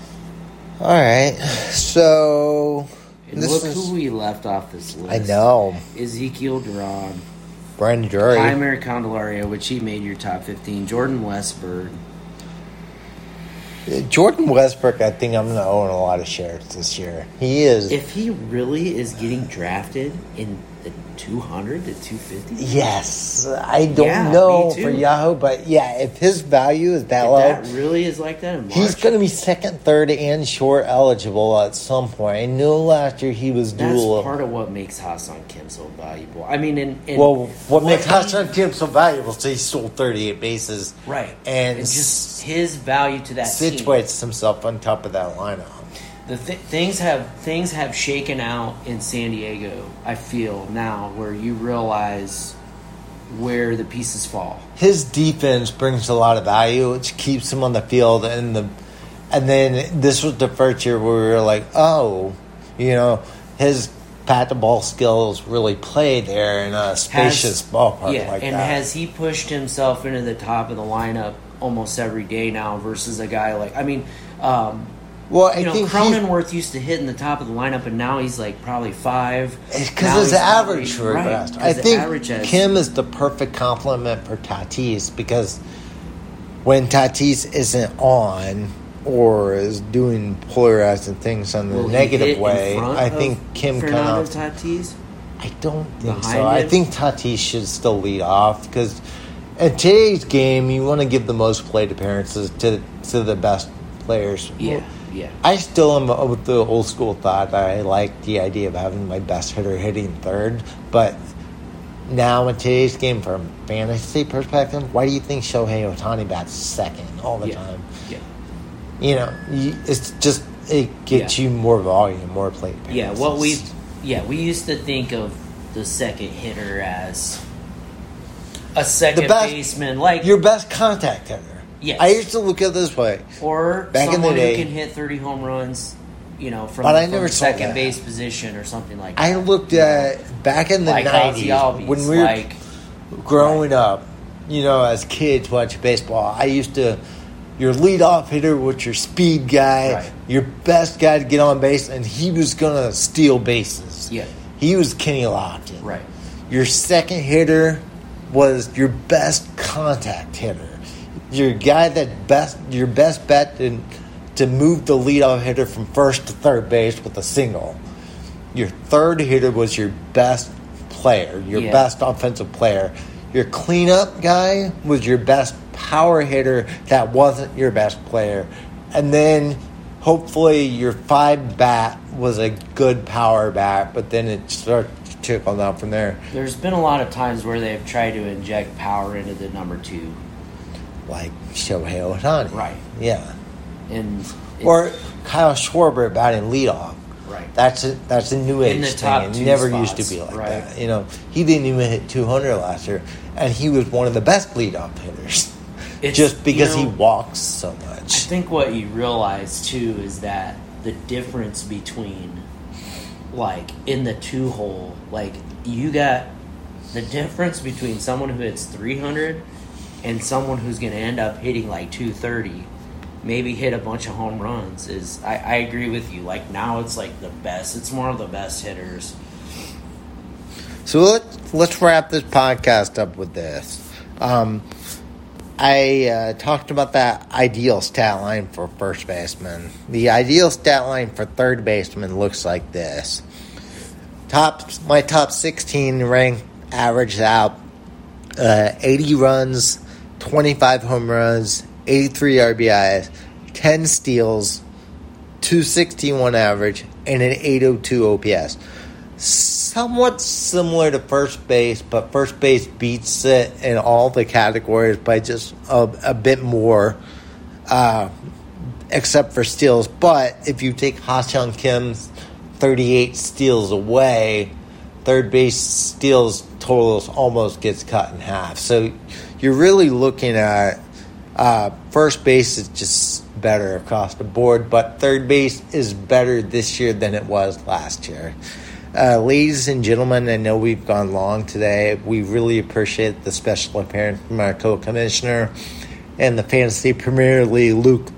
All right. So And this look is, who we left off this list. I know. Ezequiel Duran, Brandon Drury. Jeimer Candelario, which he made your top fifteen. Jordan Westburg. Uh, Jordan Westburg, I think I'm going to own a lot of shares this year. He is. If he really is getting drafted in 200 to 250, Yes, I don't Yeah, know for Yahoo, but yeah, if his value is that if low, that really is like that in March, he's going to be second, third, and short eligible at some point. I know last year he was that's dual. part of what makes Ha-Seong Kim so valuable. I mean, well, what makes he- Ha-Seong Kim so valuable is he stole 38 bases right, and and just his value to that team. situates himself on top of that lineup. The th- things have things have shaken out in San Diego. I feel now where you realize where the pieces fall. His defense brings a lot of value, which keeps him on the field, and the and then this was the first year where we were like, oh, you know, his pat the ball skills really play there in a spacious ballpark yeah, like and that. has he pushed himself into the top of the lineup almost every day now versus a guy like I mean, um, well, I you know, think Cronenworth used to hit in the top of the lineup, and now he's like probably five. Eh, because his he's average really- right. 'cause I think Kim is the perfect complement for Tatis because when Tatis isn't on or is doing polarizing things on the Will negative way, I think Kim kind of. Tatis. I don't think so. behind I think Tatis should still lead off because in today's game, you want to give the most plate appearances to to the best players. Yeah, yeah. I still am with the old school thought. I like the idea of having my best hitter hitting third, but now in today's game, from fantasy perspective, why do you think Shohei Ohtani bats second all the yeah, time? yeah. You know, you, it's just it gets Yeah. you more volume, more plate. Yeah, what we yeah we used to think of the second hitter as a second baseman, like your best contact hitter. Yes. I used to look at it this way. or back in the day- who can hit thirty home runs, you know, from, But I from never the second base position or something like that. I looked at back in the like nineties Albies, when we were like growing up, you know, as kids watching baseball, I used to your leadoff hitter was your speed guy, Right. your best guy to get on base, and he was gonna steal bases. Yeah. He was Kenny Lofton. right, Your second hitter was your best contact hitter. Your guy that best your best bet to, to move the leadoff hitter from first to third base with a single. Your third hitter was your best player, your Yeah. best offensive player. Your cleanup guy was your best power hitter that wasn't your best player. And then hopefully your five bat was a good power bat, but then it started to trickle down from there. There's been a lot of times where they've tried to inject power into the number two, Like Shohei Ohtani. Right. Yeah. and Or Kyle Schwarber batting leadoff. right. That's a that's a new age thing. It never used to be like right. that. You know, he didn't even hit 200 last year, and he was one of the best leadoff hitters, It's- just because you know, he walks so much. I think what you realize too is that the difference between like in the two hole, like you got the difference between someone who hits 300 and someone who's going to end up hitting like 230, maybe hit a bunch of home runs is I, I agree with you. Like now it's like the best. It's more of the best hitters. So let's let's wrap this podcast up with this. Um, I uh, talked about that ideal stat line for first baseman. The ideal stat line for third baseman looks like this. Top my top sixteen rank averaged out uh, eighty runs, twenty five home runs, eighty three RBIs, ten steals, two sixty one average, and an eight oh two OPS somewhat similar to first base, but first base beats it in all the categories by just a, a bit more, uh, except for steals. But if you take Ha-Seong Kim's 38 steals away, third base steals totals almost gets cut in half. So you're really looking at uh, first base is just better across the board, but third base is better this year than it was last year. Uh, ladies and gentlemen, I know we've gone long today. We really appreciate the special appearance from our co-commissioner and the Fantasy Premier League, Luke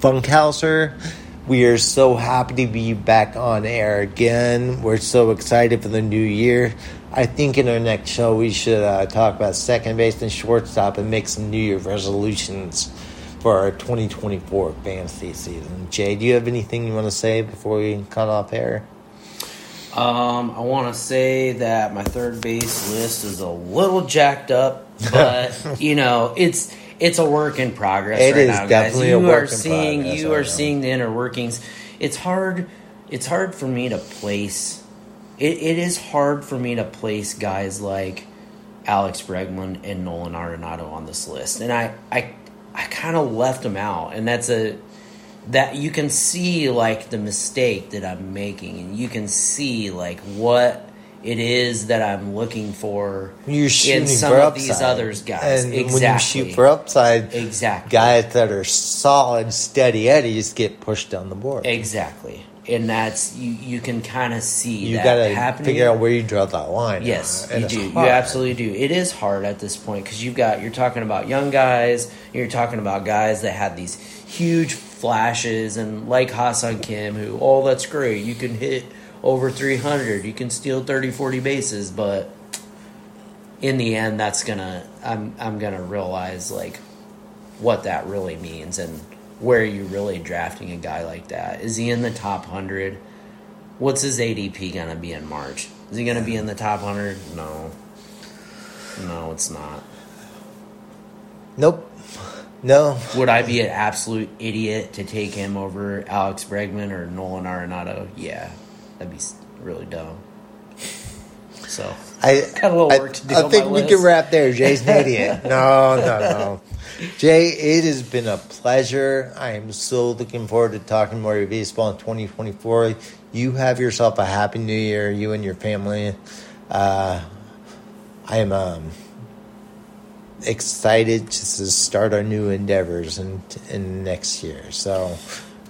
Funkhauser. We are so happy to be back on air again. We're so excited for the new year. I think in our next show we should uh, talk about second base and shortstop and make some New Year resolutions for our 2024 fantasy season. Jay, do you have anything you want to say before we cut off air? Um, I want to say that my third base list is a little jacked up, but you know it's it's a work in progress. It right is now, definitely guys. a You work are in seeing progress, you are seeing the inner workings. It's hard. It's hard for me to place. It, it is hard for me to place guys like Alex Bregman and Nolan Arenado on this list, and I I I kind of left them out, and that's a that you can see like the mistake that I'm making, and you can see like what it is that I'm looking for You're shooting in some for of upside. these others guys. And exactly. when you shoot for upside, Exactly. guys that are solid, steady eddies get pushed down the board. Exactly. And that's you. You can kind of see You that gotta happening. figure out where you draw that line. Yes, you do. You absolutely do. It is hard at this point because you've got you're talking about young guys. You're talking about guys that had these huge flashes, and like Ha-Seong Kim, who oh that's great. You can hit over 300. You can steal 30, 40 bases, but in the end, that's gonna I'm I'm gonna realize like what that really means and where are you're really drafting a guy like that. Is he in the top hundred? What's his ADP gonna be in March? Is he gonna be in the top hundred? No. No, it's not. Nope. No. Would I be an absolute idiot to take him over Alex Bregman or Nolan Arenado? Yeah, that'd be really dumb. So I Got a little I- work to do I think we list. can wrap there. Jay's an idiot. No, no, no. Jay, it has been a pleasure. I am so looking forward to talking more baseball in 2024. You have yourself a happy new year, you and your family. Uh, I am um, excited to start our new endeavors in, in next year. So,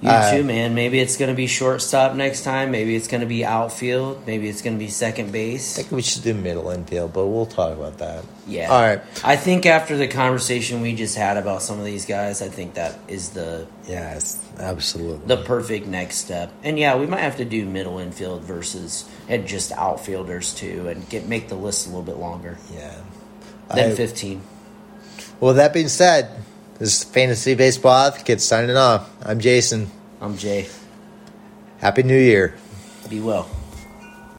you uh, too, man. Maybe it's gonna be shortstop next time. Maybe it's gonna be outfield. Maybe it's gonna be second base. I think we should do middle infield, but we'll talk about that. Yeah. All right. I think after the conversation we just had about some of these guys, I think that is the Yes, absolutely. the perfect next step. And yeah, we might have to do middle infield versus and just outfielders too, and get make the list a little bit longer yeah. than I- fifteen. Well, that being said, this is Fantasy Baseball Advocate signing off. I'm Jason. I'm Jay. Happy New Year. Be well.